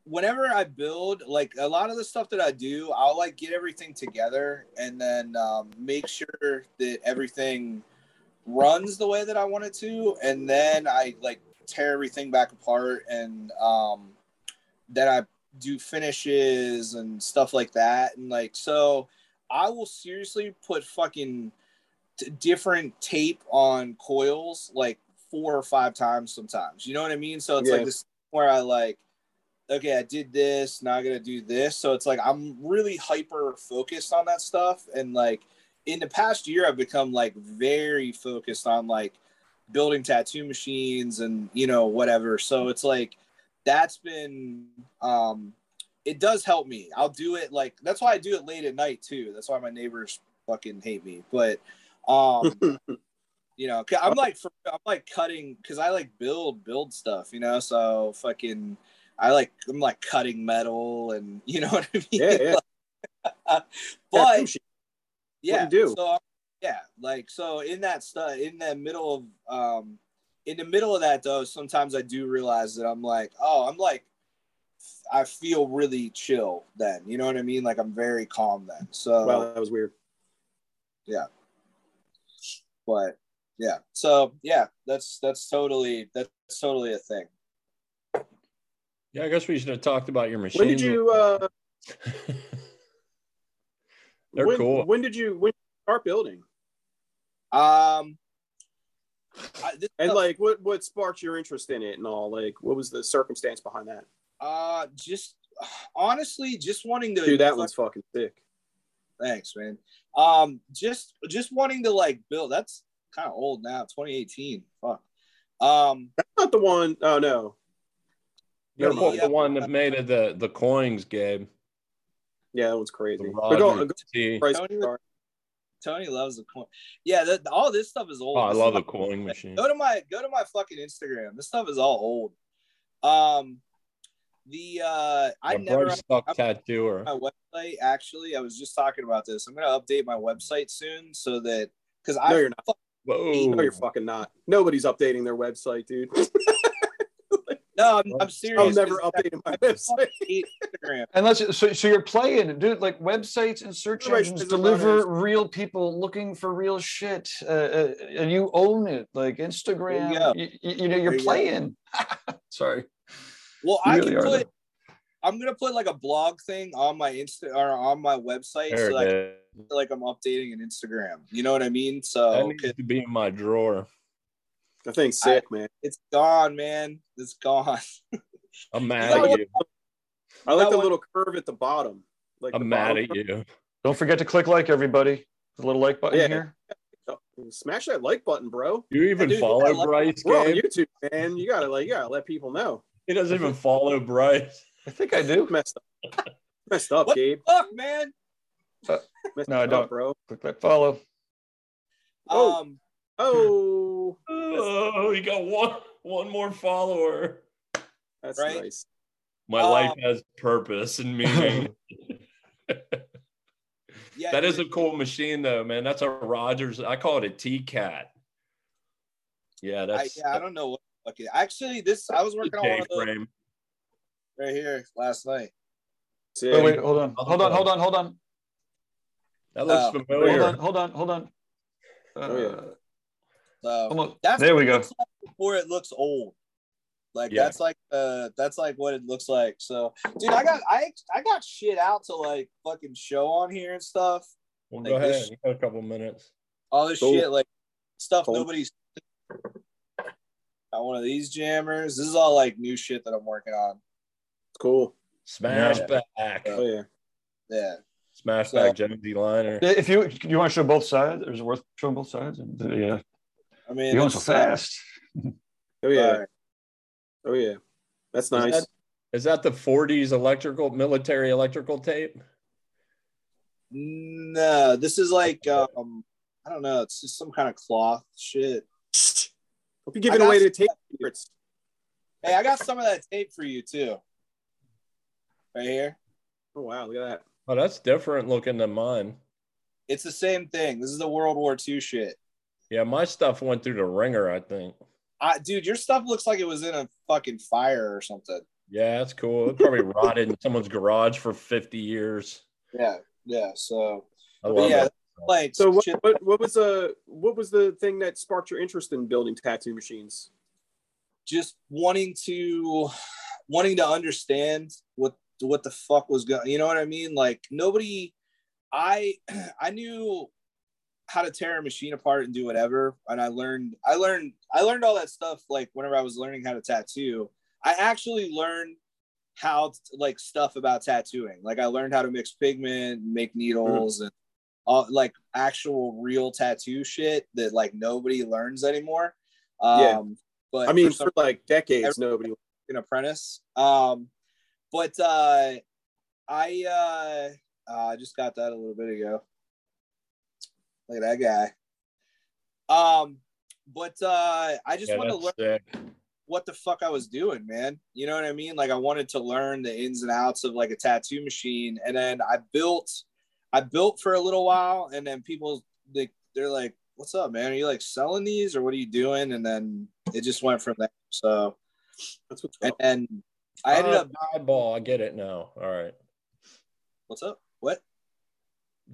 whenever I build, like a lot of the stuff that I do, I'll like get everything together and then um, make sure that everything runs the way that I want it to, and then I like tear everything back apart and um, then I do finishes and stuff like that, and like so. I will seriously put fucking t- different tape on coils like four or five times sometimes. You know what I mean? So it's Yeah. like this where I like, okay, I did this, now I gotta do this. So it's like I'm really hyper focused on that stuff. And like in the past year, I've become like very focused on like building tattoo machines and you know whatever. So it's like that's been um it does help me. I'll do it like that's why I do it late at night too. That's why my neighbors fucking hate me. But um you know i'm like for, i'm like cutting because i like build build stuff you know so fucking i like i'm like cutting metal and you know what i mean Yeah, yeah. but Tattoo shit. yeah you do. so yeah like so in that stuff in the middle of um in the middle of that though sometimes i do realize that i'm like oh i'm like i feel really chill then you know what i mean like i'm very calm then so Wow, that was weird. Yeah. But yeah so yeah that's that's totally that's totally a thing Yeah, I guess we should have talked about your machine. When did you? uh They're when, cool. When did you? When did you start building? um I, this And stuff- like, what what sparked your interest in it and all? Like, what was the circumstance behind that? uh just honestly just wanting to Dude, that one's fucking sick. thanks man um just just wanting to like build that's kind of old now 2018 fuck um That's not the one oh no. You're Yeah. the one that made it the the coins, Gabe. Yeah, that one's crazy. But go- go price Tony- card. tony loves the coin yeah that, all this stuff is old Oh, I This love the coin machine. go to my go to my fucking instagram this stuff is all old um the uh i A never Bryce Duck I'm- tattooer. my website actually i was just talking about this i'm gonna update my website soon so that because i No, you're not. Whoa. No, you're fucking not. Nobody's updating their website, dude. no i'm, I'm serious I'll never update my website. instagram Unless so, so you're playing, dude. Like websites and search Everybody engines deliver real people looking for real shit, uh, uh, and you own it. Like Instagram, go. you, you, you know, you're you go. playing. Sorry, well You i really can put though. i'm gonna put like a blog thing on my insta or on my website There so like, like i'm updating an instagram you know what i mean So That so needs to be in my drawer. That thing's sick, man. it's gone man it's gone I'm mad at you. I like that the one- little curve at the bottom. Like I'm mad bottom at you. don't forget to click like everybody. The little like button Yeah. here. Smash that like button, bro. You even dude, follow I like- Bryce, We're on YouTube, man. You gotta like, you gotta let people know. He doesn't even follow Bryce. I think I do. Messed up. Messed up, What? Gabe. fuck man Messed No, I don't. bro. Click that follow. Oh. um Oh, Oh, you got one one more follower. that's Right? nice. My Um, life has purpose and meaning. yeah that is a cool machine, though, man. That's a Rogers. I call it a T Cat. Yeah, I, that's yeah, I don't know what fucking actually this I was working on one of those frame. right here last night Sick. Oh wait, hold on, hold on, hold on, hold on, That looks Oh, hold on, hold on, hold on. Uh, Oh, yeah. So almost- that's there we go. like before it looks old like Yeah. that's like uh that's like what it looks like so dude i got i i got shit out to like fucking show on here and stuff Well, like go ahead. this- You got a couple minutes. all this Cool. shit like stuff Cool. nobody's got one of these jammers this is all like new shit that i'm working on Cool. Smash Yeah. back. Oh yeah. yeah Smash So- back Jonesy Liner. If you you want to show both sides, is it worth showing both sides? And yeah, i mean you're going so it's, fast. Oh yeah. alright. Oh yeah. That's Is nice. that- Is that the 40s electrical military electrical tape? no this is like um i don't know it's just some kind of cloth shit Hope you're giving I got away the some- tape secrets. hey i got some of that tape for you too right here Oh wow, look at that. Oh, that's different looking than mine. it's the same thing this is the world war ii shit Yeah, my stuff went through the ringer, I think. I, dude your stuff looks like it was in a fucking fire or something Yeah, that's cool. It probably rotted in someone's garage for 50 years. yeah yeah so I love yeah, it. like So what, what what was uh what was the thing that sparked your interest in building tattoo machines? just wanting to wanting to understand what what the fuck was going you know what i mean like nobody I I knew how to tear a machine apart and do whatever, and I learned I learned I learned all that stuff like whenever I was learning how to tattoo. I actually learned how to, like stuff about tattooing. Like I learned how to mix pigment, make needles, mm-hmm. and all like actual real tattoo shit that like nobody learns anymore. Um, yeah. But I mean, for, for like decades, nobody an apprentice. Um, but uh, I uh, uh, just got that a little bit ago. Look at that guy. Um, but uh, I just yeah, want to learn sick. what the fuck I was doing, man. You know what I mean? Like I wanted to learn the ins and outs of like a tattoo machine, and then I built. I built for a little while, and then people they they're like, "What's up, man? Are you like selling these, or what are you doing?" And then it just went from there. So that's what's and, and I ended uh, up eyeball. I get it now. All right. What's up? What?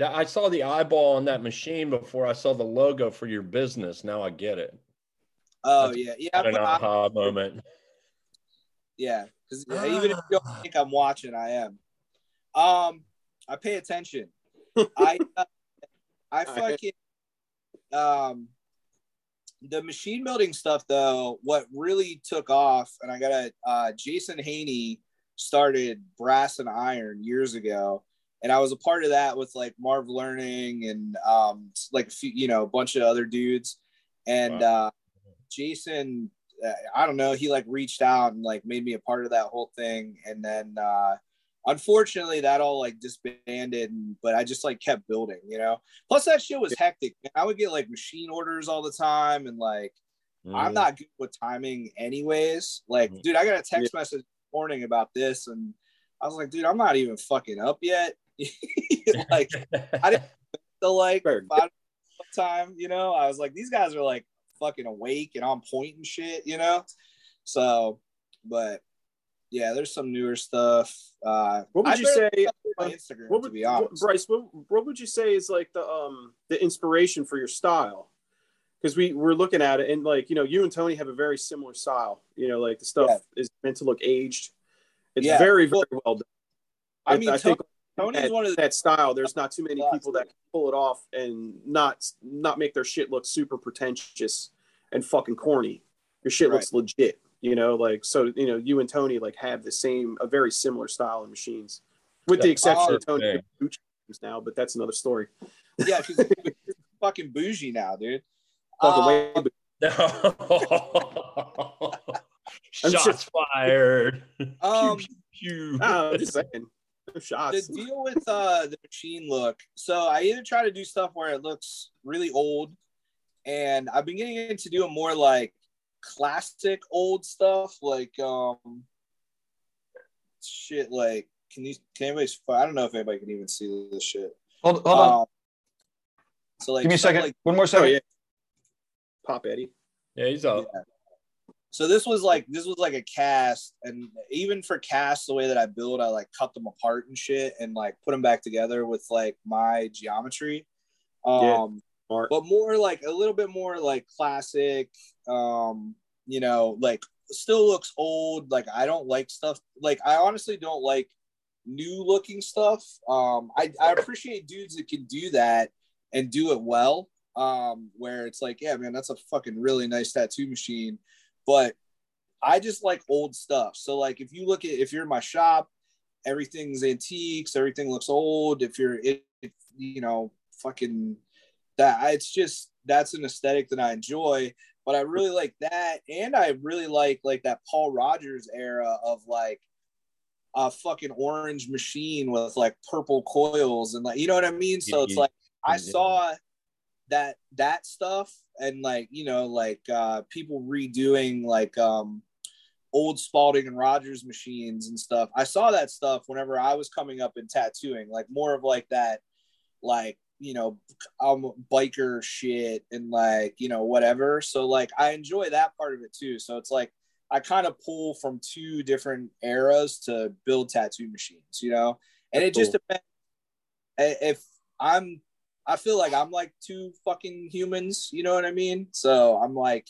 I saw the eyeball on that machine before I saw the logo for your business. Now I get it. Oh That's yeah, yeah. An aha I, moment. Yeah, because even if you don't think I'm watching, I am. Um, I pay attention. I uh, I fucking um the machine building stuff though. What really took off, and I got a uh, Jason Haney started Brass and Iron years ago and I was a part of that with like Marv Learning and um, like a few, you know, a bunch of other dudes. And wow. uh, Jason, uh, I don't know, he like reached out and like made me a part of that whole thing. And then uh, unfortunately, that all like disbanded. And, but I just like kept building, you know. Plus, that shit was hectic. I would get like machine orders all the time, and like mm. I'm not good with timing, anyways. Like, mm. dude, I got a text yeah. message morning about this and I was like, dude, I'm not even fucking up yet. like I didn't the like time, you know. I was like, these guys are like fucking awake and on point and shit, you know. So, but yeah, there's some newer stuff. Uh, what would you say? My Instagram, what would, to be honest. Bryce, what, what would you say is like the um the inspiration for your style? Because we we're looking at it and like you know you and Tony have a very similar style. You know, like the stuff yeah. is meant to look aged. It's yeah. very very well, well done. I mean, I think Tony's one of the, that style. There's not too many people that can pull it off and not not make their shit look super pretentious and fucking corny. Your shit right. looks legit, you know. Like so, you know, you and Tony like have the same, a very similar style of machines, with the exception oh, of Tony now. But that's another story. Yeah, because fucking bougie now, dude. Fucking uh, way. Shots just, fired. Um, pew, pew. No, I'm just saying shots. The deal with uh, the machine look. So I either try to do stuff where it looks really old, and I've been getting into doing more like classic old stuff, like um, shit. Like, can you can anybody? I don't know if anybody can even see this shit. Hold, hold um, on. So like, give me a second. Like, One more second. Oh, yeah. Pop Eddie. Yeah, he's up. Yeah. So this was like this was like a cast, and even for cast, the way that I build, I like cut them apart and shit, and like put them back together with like my geometry. Um, yeah, but more like a little bit more like classic. Um, you know, like still looks old. Like I don't like stuff. Like I honestly don't like new looking stuff. Um, I I appreciate dudes that can do that and do it well. Um, where it's like, yeah, man, that's a fucking really nice tattoo machine but I just like old stuff. So like if you look at if you're in my shop, everything's antiques, everything looks old. If you're if, you know fucking that it's just that's an aesthetic that I enjoy. But I really like that, and I really like like that Paul Rogers era of like a fucking orange machine with like purple coils and like you know what I mean. So it's like I saw that that stuff and like you know like uh people redoing like um old Spaulding and Rogers machines and stuff. I saw that stuff whenever I was coming up in tattooing, like more of like that, like you know, um, biker shit and like you know whatever. So like I enjoy that part of it too. So it's like I kind of pull from two different eras to build tattoo machines, you know, and it cool. just depends. If I'm I feel like I'm like two fucking humans, you know what I mean? So I'm like,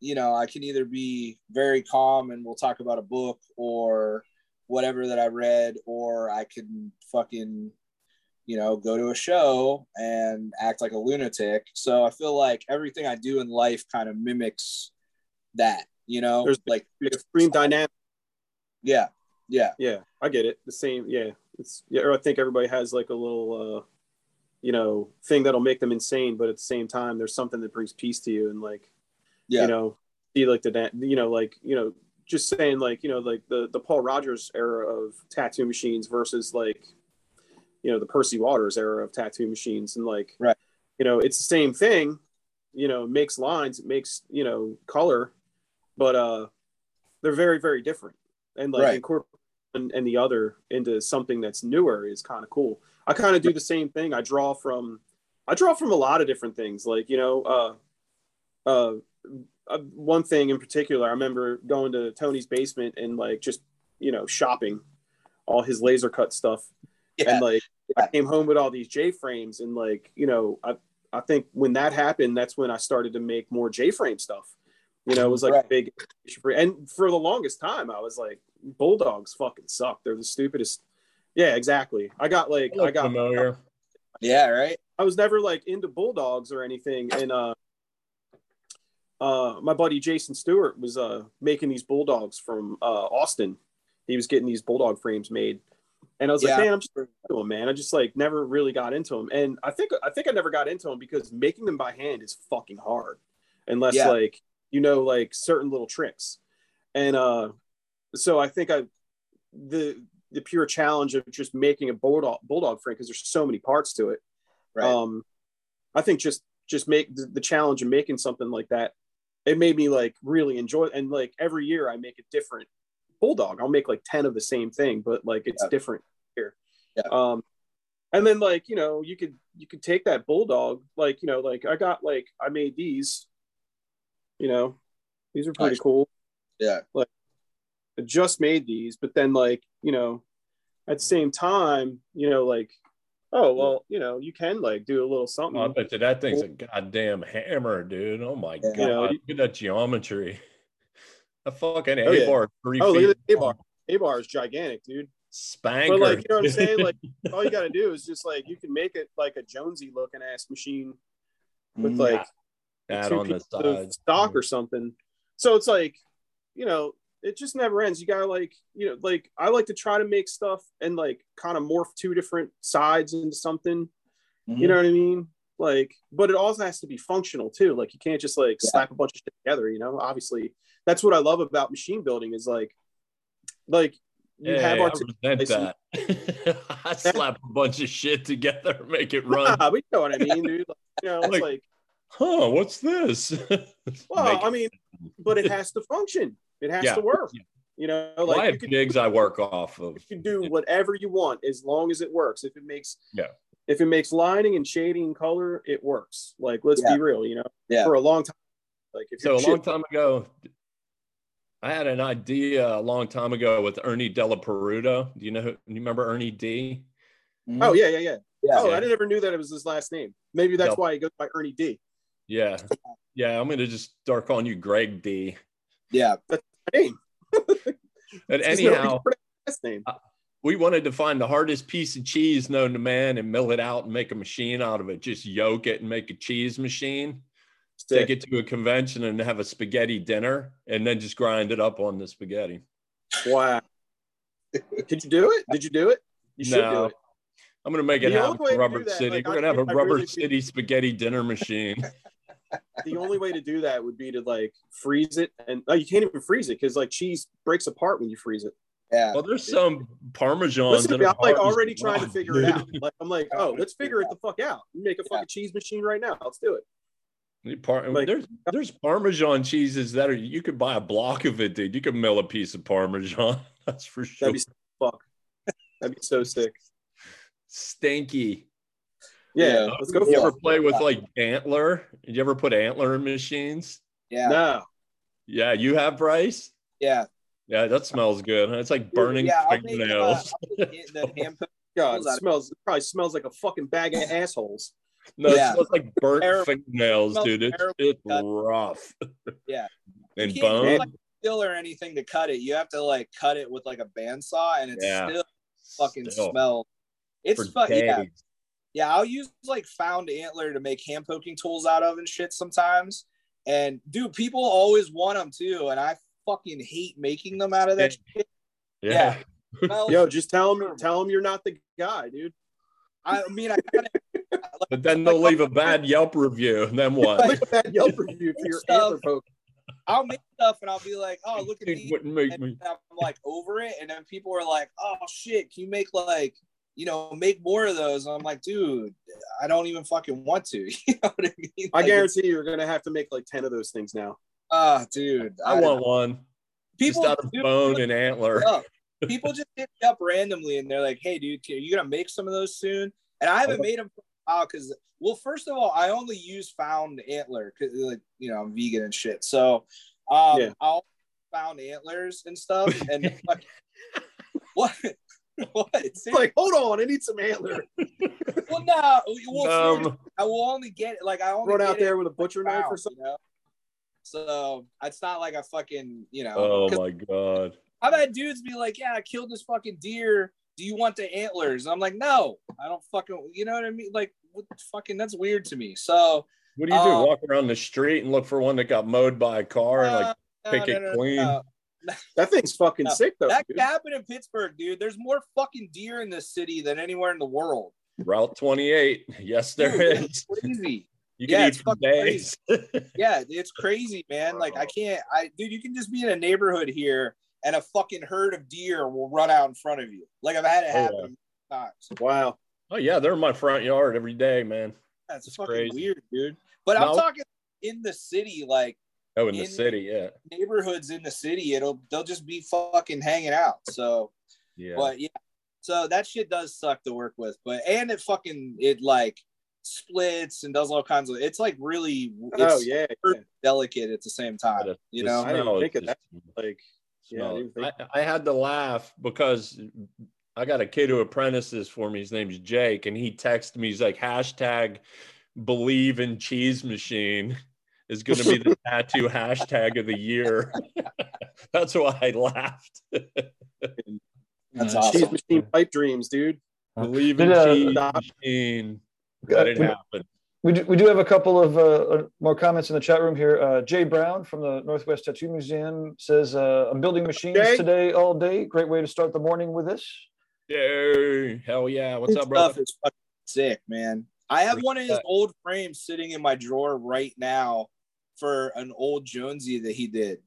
you know, I can either be very calm and we'll talk about a book or whatever that I read, or I can fucking you know, go to a show and act like a lunatic. So I feel like everything I do in life kind of mimics that, you know, There's like extreme dynamic. yeah, yeah, Yeah, I get it. The same. Yeah, it's yeah. Or I think everybody has like a little, uh, you know, thing that'll make them insane, but at the same time, there's something that brings peace to you, and like, yeah, you know, see like the you know, like you know, just saying like you know, like the the Paul Rogers era of tattoo machines versus like, you know, the Percy Waters era of tattoo machines, and like, Right. you know, it's the same thing. You know, makes lines, it makes you know color, but uh, they're very very different, and like Right. incorporate and, and the other into something that's newer is kind of cool. I kind of do the same thing. I draw from I draw from a lot of different things. Like, you know, uh uh, uh one thing in particular, I remember going to Tony's basement and like just, you know, shopping all his laser cut stuff. yeah, And like I came home with all these J frames and like, you know, I I think when that happened, that's when I started to make more J frame stuff. You know, it was like a big and for the longest time I was like, Bulldogs fucking suck. They're the stupidest. Yeah, exactly. I got like I Look got familiar. yeah, right. I was never like into bulldogs or anything. And uh uh my buddy Jason Stewart was uh making these bulldogs from uh Austin. He was getting these bulldog frames made. And I was Yeah. like, man, I'm just into them, man. I just like never really got into them. And I think I think I never got into them because making them by hand is fucking hard. Unless Yeah. like you know like certain little tricks. And uh so I think I the the pure challenge of just making a bulldog bulldog frame because there's so many parts to it Right. um i think just just make the, the challenge of making something like that it made me like really enjoy and like every year i make a different bulldog i'll make like 10 of the same thing but like it's Yeah. different here Yeah. um and then like you know you could you could take that bulldog like you know like i got like i made these you know these are pretty Nice. cool yeah, I just made these, but then like, you know, at the same time, you know, like, oh well, you know, you can like do a little something. Oh, I bet you that thing's a goddamn hammer, dude. Oh my Yeah. god, You know, look at that geometry. A fucking Oh, yeah. A bar, three Oh, feet at the long. A-bar. A bar is gigantic, dude. spanker. But like, you know what I'm saying? Like, all you got to do is just like you can make it like a Jonesy looking ass machine with like Add two on the side. stock or something. So it's like, you know, it just never ends. You gotta like, you know, like I like to try to make stuff and like kind of morph two different sides into something. Mhm. You know what I mean? Like, but it also has to be functional too. Like you can't just like Yeah. slap a bunch of shit together, you know? Obviously, that's what I love about machine building is like like you Hey, have I artic- that. I slap a bunch of shit together, make it run. Nah, but you know what I mean, dude. Like, you know, it's Like- like Huh? What's this? well, I mean, but it has to function. It has Yeah. to work. Yeah. You know, Well, I like you have can, gigs I work off of. you can do whatever you want as long as it works. If it makes Yeah. if it makes lining and shading and color, it works. Like let's Yeah. be real, you know, Yeah. for a long time. Like if So you're a long time ago, I had an idea a long time ago with Ernie Della Peruta. Do you know? Who, you remember Ernie D? Mhm. Oh yeah, yeah, yeah. yeah, Oh, Yeah. I never knew that it was his last name. Maybe that's Yep. why he goes by Ernie D. Yeah, yeah. I'm gonna just start calling you Greg D. yeah, My name. And There's anyhow, for that last name. we wanted to find the hardest piece of cheese known to man and mill it out and make a machine out of it. Just yoke it and make a cheese machine. Take it to a convention and have a spaghetti dinner, and then just grind it up on the spaghetti. Wow. Did you do it? Did you do it? You should do No. it. I'm gonna make it The happen only way for to Rubber City. like, We're gonna have a Rubber really City spaghetti dinner machine. The only way to do that would be to like freeze it, and oh, you can't even freeze it because like cheese breaks apart when you freeze it. yeah. Well, there's some parmesan. Listen me, I'm like hard already trying to figure it out. Like I'm like, oh, let's figure it the fuck out. Make a fucking cheese machine right now. Let's do it. Par- Like- there's there's Parmesan cheeses that are you could buy a block of it, dude. You could mill a piece of Parmesan. That's for sure. That'd be so fuck. That'd be so sick. Stinky. Yeah, Yeah. let's go You ever it. play with like antler? Did you ever put antler in machines? yeah, No, Yeah, you have Bryce. yeah. Yeah, that smells good. It's like burning yeah, I'll make, uh, fingernails. I'll the God, it smells. It probably smells like a fucking bag of assholes. no, yeah. it smells like burnt Terrible. fingernails, Smells dude. It's, it's rough. Yeah. and you can't bone. like steel or anything to cut it. You have to like cut it with like a bandsaw, and it's Yeah. still fucking Still, smell. It's fucking. Yeah, days. Yeah, I'll use like found antler to make hand poking tools out of and shit sometimes. And dude, people always want them too, and I fucking hate making them out of that shit. Yeah. Well, Yo, just tell them, tell them you're not the guy, dude. I mean, I kind of But then they'll leave a bad Yelp review. And then what? Look at that Yelp review for your Stuff. antler poke. I'll make stuff and I'll be like, oh, look at It these. wouldn't make and me. I'm like over it, and then people are like, "Oh shit, can you make like, you know, make more of those?" And I'm like, "Dude, I don't even fucking want to." You know what I mean? I guarantee you're gonna have to make like ten of those things now. Ah, dude, I want one. people just out of dude, bone and antler. People just hit me up randomly and they're like, "Hey, dude, are you gonna make some of those soon?" And I haven't made them for a while because, well, first of all, I only use found antler because, like, you know, I'm vegan and shit. So, um, Yeah. I'll found antlers and stuff. And like, what? what? It's like, hold on, I need some antler. well, no. Well, Um, I will only get it. Like, I only Run out there with a butcher knife or something. You know? So it's not like I fucking, you know. Oh my god. I've had dudes be like, "Yeah, I killed this fucking deer. Do you want the antlers?" And I'm like, "No, I don't fucking." You know what I mean? Like, what fucking? That's weird to me. So What do you do? Uh, Walk around the street and look for one that got mowed by a car and like uh, pick it clean? That thing's fucking No, sick though. That dude. happened in Pittsburgh, dude. There's more fucking deer in this city than anywhere in the world. Route 28. Yes, there Dude, is. crazy. You Yeah, can it's eat for fucking days. Yeah, it's crazy, man. Like I can't. I dude, you can just be in a neighborhood here and a fucking herd of deer will run out in front of you. Like I've had it Oh, happen times. Wow. oh yeah, they're in my front yard every day, man. That's It's fucking crazy. weird, dude. But I'm talking in the city, like Oh, in the city, yeah. neighborhoods in the city. It'll they'll just be fucking hanging out. So, Yeah. but yeah, so that shit does suck to work with. But and it fucking it like splits and does all kinds of. It's like really. Oh, it's Oh yeah. yeah. delicate at the same time. The- You the know. I didn't think of just- Like, yeah. I smell. didn't think- I, I had to laugh because I got a kid who apprentices for me. His name's Jake, and he texted me. He's like, hashtag believe in cheese machine is going to be the tattoo hashtag of the year. That's why I laughed. That's Uh, awesome. Cheese machine pipe dreams, dude. believe in Did, uh, cheese machine. Let it we- happen. We do, we do have a couple of uh, uh, more comments in the chat room here. Uh, Jay Brown from the Northwest Tattoo Museum says, uh, I'm building machines Jay? today all day. Great way to start the morning with this. Yay. Hell yeah. What's His up, brother? Stuff is fucking sick, man. I have one of his Respect. old frames sitting in my drawer right now for an old Jonesy that he did.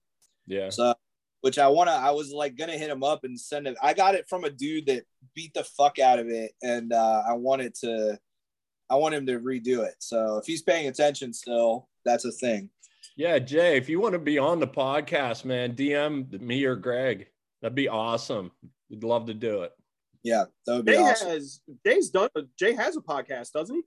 Yeah. So, which I want to, I was like gonna hit him up and send it. I got it from a dude that beat the fuck out of it, and uh, I wanted to, I want him to redo it. So if he's paying attention still, that's a thing. Yeah, Jay, if you want to be on the podcast, man, DM me or Greg. That'd be awesome. We'd love to do it. Yeah, that would be Jay awesome. has Jay's done. Jay has a podcast, doesn't he?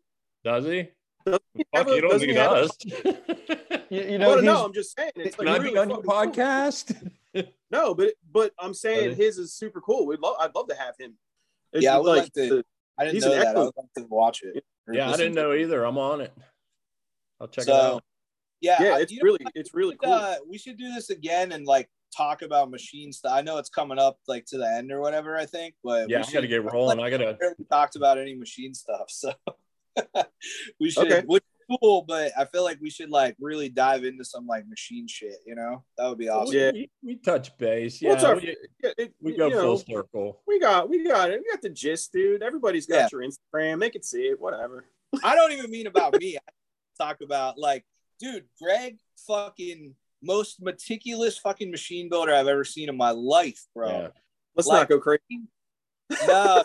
Does he? Doesn't he Fuck, a- you don't doesn't think he he have a- does? You, you No, know, no, no, I'm just saying. It's like I really be on your fucking cool. podcast? No, but but I'm saying Really? his is super cool. We'd love. I'd love to have him. It's Yeah, I would like to- the- I didn't know that. I would like to watch it. yeah, I didn't know it. either. I'm on it. I'll check it out. Yeah, yeah, it's you know really it's really cool. uh, we should do this again and like talk about machine stuff. I know it's coming up like to the end or whatever. I think, but Yeah, we I got to get rolling. I got to. barely talked about any machine stuff, so we should. Okay. Which is cool, but I feel like we should like really dive into some like machine shit. You know, that would be awesome. Yeah. We, we touch base. Well, Yeah, our- we, it- we you go know, full circle. We got we got it. We got the gist, dude. Everybody's got Yeah. your Instagram. They can see it. Whatever. I don't even mean about me. I talk about like, dude, Greg, fucking most meticulous fucking machine builder I've ever seen in my life, bro. Yeah. Let's Like- not go crazy. no, no,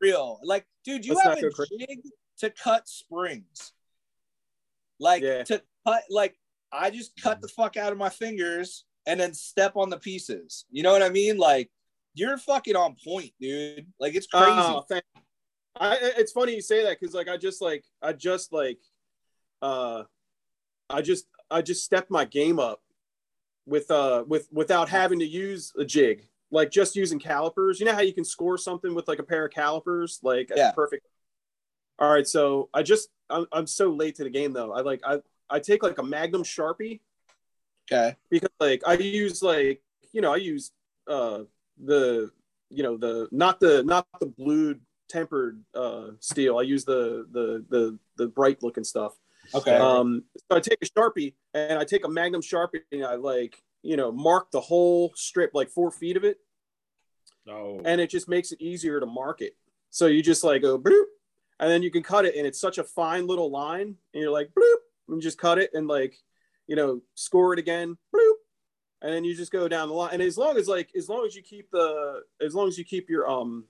real. Like, dude, you Let's have a crazy. jig to cut springs. Like Yeah. to cut, like I just cut the fuck out of my fingers and then step on the pieces. You know what I mean? Like you're fucking on point, dude. Like it's crazy. Oh, thank- I, it's funny you say that because like I just like I just like uh I just I just stepped my game up with uh with without having to use a jig like just using calipers you know how you can score something with like a pair of calipers like Yeah. perfect all right so I just I'm, I'm so late to the game though I like I I take like a Magnum Sharpie okay. because like I use like you know I use uh the you know the not the not the blued tempered uh, steel. I use the the the the bright looking stuff. Okay. Um, so I take a sharpie and I take a Magnum sharpie and I like you know mark the whole strip like four feet of it, Oh, and it just makes it easier to mark it. So you just like go bloop, and then you can cut it, and it's such a fine little line, and you're like bloop, and just cut it and like you know score it again, bloop, and then you just go down the line. And as long as like as long as you keep the as long as you keep your um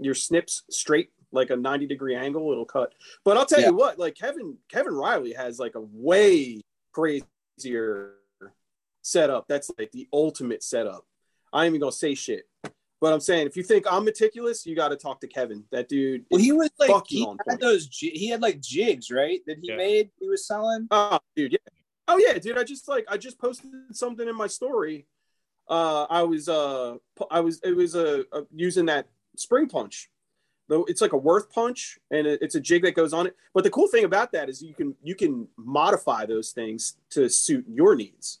your snips straight like a 90 degree angle it'll cut but i'll tell Yeah. you what like kevin kevin riley has like a way crazier setup that's like the ultimate setup i ain't even gonna say shit but i'm saying if you think i'm meticulous you got to talk to kevin that dude Well, he was like he on had point. those. He had like jigs, right? That he Yeah. made. He was selling. Oh, dude, yeah. Oh, yeah, dude. I just like I just posted something in my story. Uh, I was uh, I was it was uh, uh using that spring punch. Though it's like a worth punch, and it's a jig that goes on it. But the cool thing about that is you can you can modify those things to suit your needs.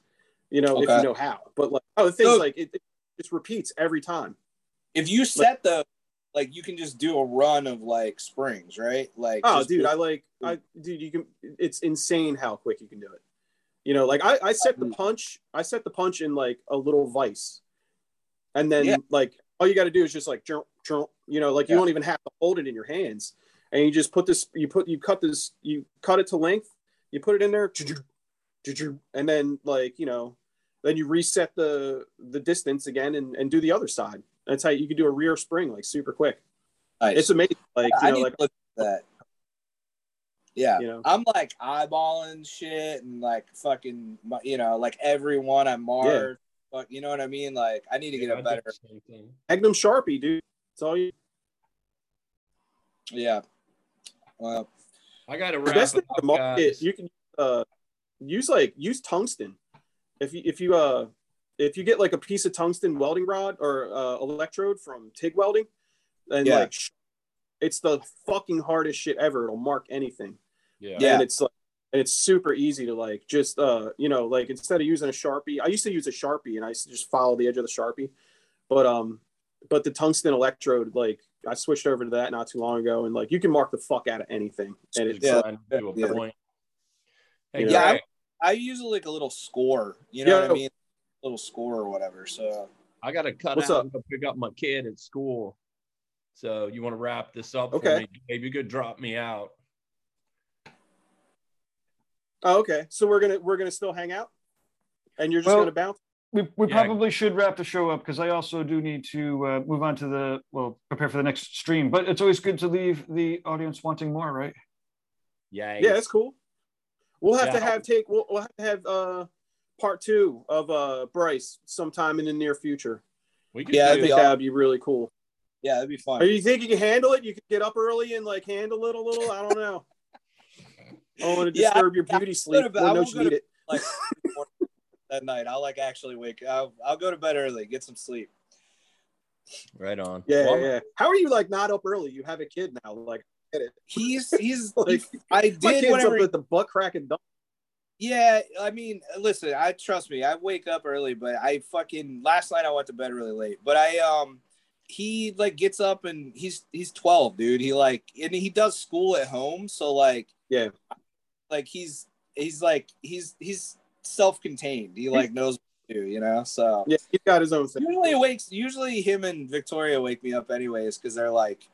You know, if you know how. But like oh, the things, So- like it, it just repeats every time. If you set the like, you can just do a run of like springs, right? Like, Oh, dude, I like, I, dude, you can. It's insane how quick you can do it. You know, like I, I set the Mhm. punch, I set the punch in like a little vice, and then Yeah. like all you got to do is just like, jump, jump, you know, like you don't even have to hold it in your hands, and you just put this, you put, you cut this, you cut it to length, you put it in there, and then like you know, then you reset the the distance again and and do the other side. That's how you can do a rear spring like super quick. nice. It's amazing. Like I you know, need like to look at that. Yeah, you know. I'm like eyeballing shit and like fucking, you know, like everyone I marked. But you know what I mean? Like, I need to get Yeah, I a did better. the. Magnum Sharpie, dude. That's all you. Yeah. Well, I got to The wrap best thing to up, market, you can uh, use like use tungsten. If you if you uh if you get like a piece of tungsten welding rod or uh, electrode from TIG welding, and Yeah. like it's the fucking hardest shit ever. It'll mark anything. Yeah. Yeah. and it's like and it's super easy to like just uh you know like instead of using a sharpie i used to use a sharpie and i used to just follow the edge of the sharpie but um but the tungsten electrode like i switched over to that not too long ago and like you can mark the fuck out of anything and it's Yeah. Trying to a Yeah. Point. You? Yeah, Greg, I use like a little score. You know what I Yo. mean? little score or whatever. So I got to cut What's out up? and go pick up my kid at school. So you want to wrap this up Okay. for me? Maybe you could drop me out. oh, okay so we're gonna we're gonna still hang out and you're just Well- gonna bounce We, we Yeah. probably should wrap the show up because I also do need to uh, move on to the well prepare for the next stream. But it's always good to leave the audience wanting more, right? Yeah. yeah that's cool we'll have to have take we'll, we'll have to have uh part two of uh bryce sometime in the near future We could Yeah, i that'd be that would be really cool yeah, that'd be fun. Are you think you can handle it? You can get up early and like handle it a little. I don't know. I don't want to Yeah, disturb your beauty I sleep. would've- I Well, no, won't you need it. like that night. I'll like actually wake. I'll, I'll go to bed early, get some sleep. right on. Yeah, Well, yeah. How are you like not up early? You have a kid now. Like, I get it. He's he's Like, I did whatever. up at the butt crack and dump. Yeah, I mean, listen, I trust me. I wake up early, but I fucking last night I went to bed really late. But I um he like gets up and he's he's 12, dude. He like and he does school at home, so like Yeah. Like he's he's like he's he's self-contained. He like knows what to do, you know? So Yeah, he's got his own thing. usually wakes usually him and Victoria wake me up anyways cuz they're like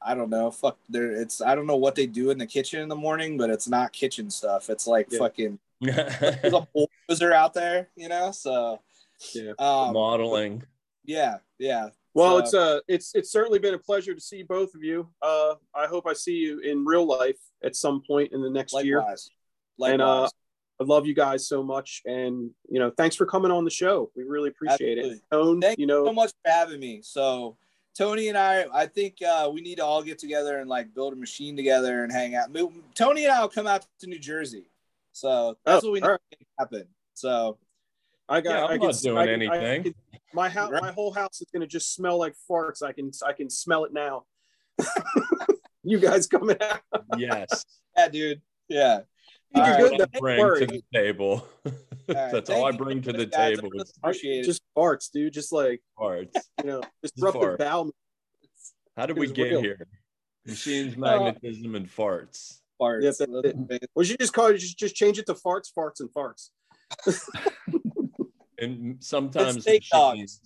I don't know, fuck they're it's I don't know what they do in the kitchen in the morning, but it's not kitchen stuff. It's like Yeah. fucking there's a bulldozer out there, you know. So Yeah. um, modeling. yeah, yeah. Well, So- it's uh, it's it's certainly been a pleasure to see both of you. Uh, I hope I see you in real life at some point in the next year. Likewise, And uh, likewise. I love you guys so much, and you know, thanks for coming on the show. We really appreciate Absolutely. it. Tone, Thank you you so much for having me. So Tony and I, I think uh, we need to all get together and like build a machine together and hang out. Tony and I will come out to New Jersey. So that's Oh, what we need all right. to make happen. So I got. Yeah, I'm I not can, doing I can- I anything. can- my house, Right. my whole house is gonna just smell like farts. I can, I can smell it now. you guys coming out? Yes. yeah, dude. Yeah. You All can right, go well, to I bring worry. to the table. right. That's all I bring to the guys. Table. really is Appreciate it. Just farts, dude. Just like farts. you know, Just disruptive fart. bowel. How did it we get real. here? Machines, uh, magnetism, and farts. Farts. Yes, that's it. Or you just call it just, just change it to farts, farts, and farts. And sometimes snake dogs.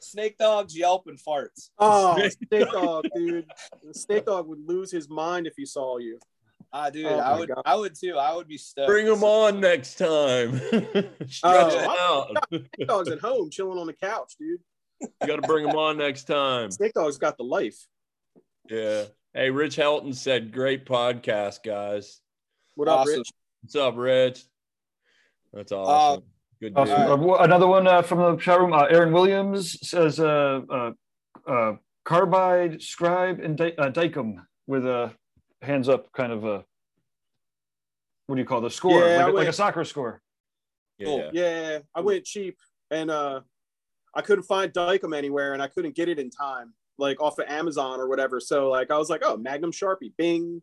Snake dogs, yelp, and farts. Oh, snake dog, dude. The snake dog would lose his mind if he saw you. Ah, dude, Oh I would, God. I would too. I would be stoked. Bring them on next time. Stretch Oh, it out. Snake dog's at home chilling on the couch, dude. You got to bring them on next time. Snake dog's got the life. Yeah. Hey, Rich Helton said, "Great podcast, guys." What up, Awesome. Rich? What's up, Rich? That's awesome. Good. Awesome. Uh, wh- another one uh, from the chat room. Uh, Aaron Williams says, uh, uh, uh, "Carbide, scribe, and di- uh, Dykem with a hands up, kind of a what do you call the score? Yeah, like, a, like a soccer score." Yeah. Yeah, I went cheap and uh I couldn't find Dykem anywhere and I couldn't get it in time, like off of Amazon or whatever. So like I was like, oh, Magnum Sharpie, bing.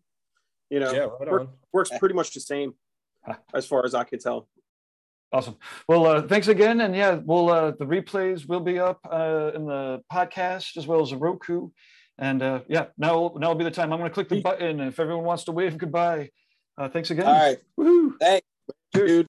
You know, Yeah, right work- works pretty much the same as far as I could tell. Awesome. Well, uh, thanks again, and yeah, we'll uh, the replays will be up uh, in the podcast as well as the Roku, and uh, yeah, now now will be the time. I'm going to click the button if everyone wants to wave goodbye. Uh, thanks again. All right. Woohoo. Thanks. Cheers. Dude.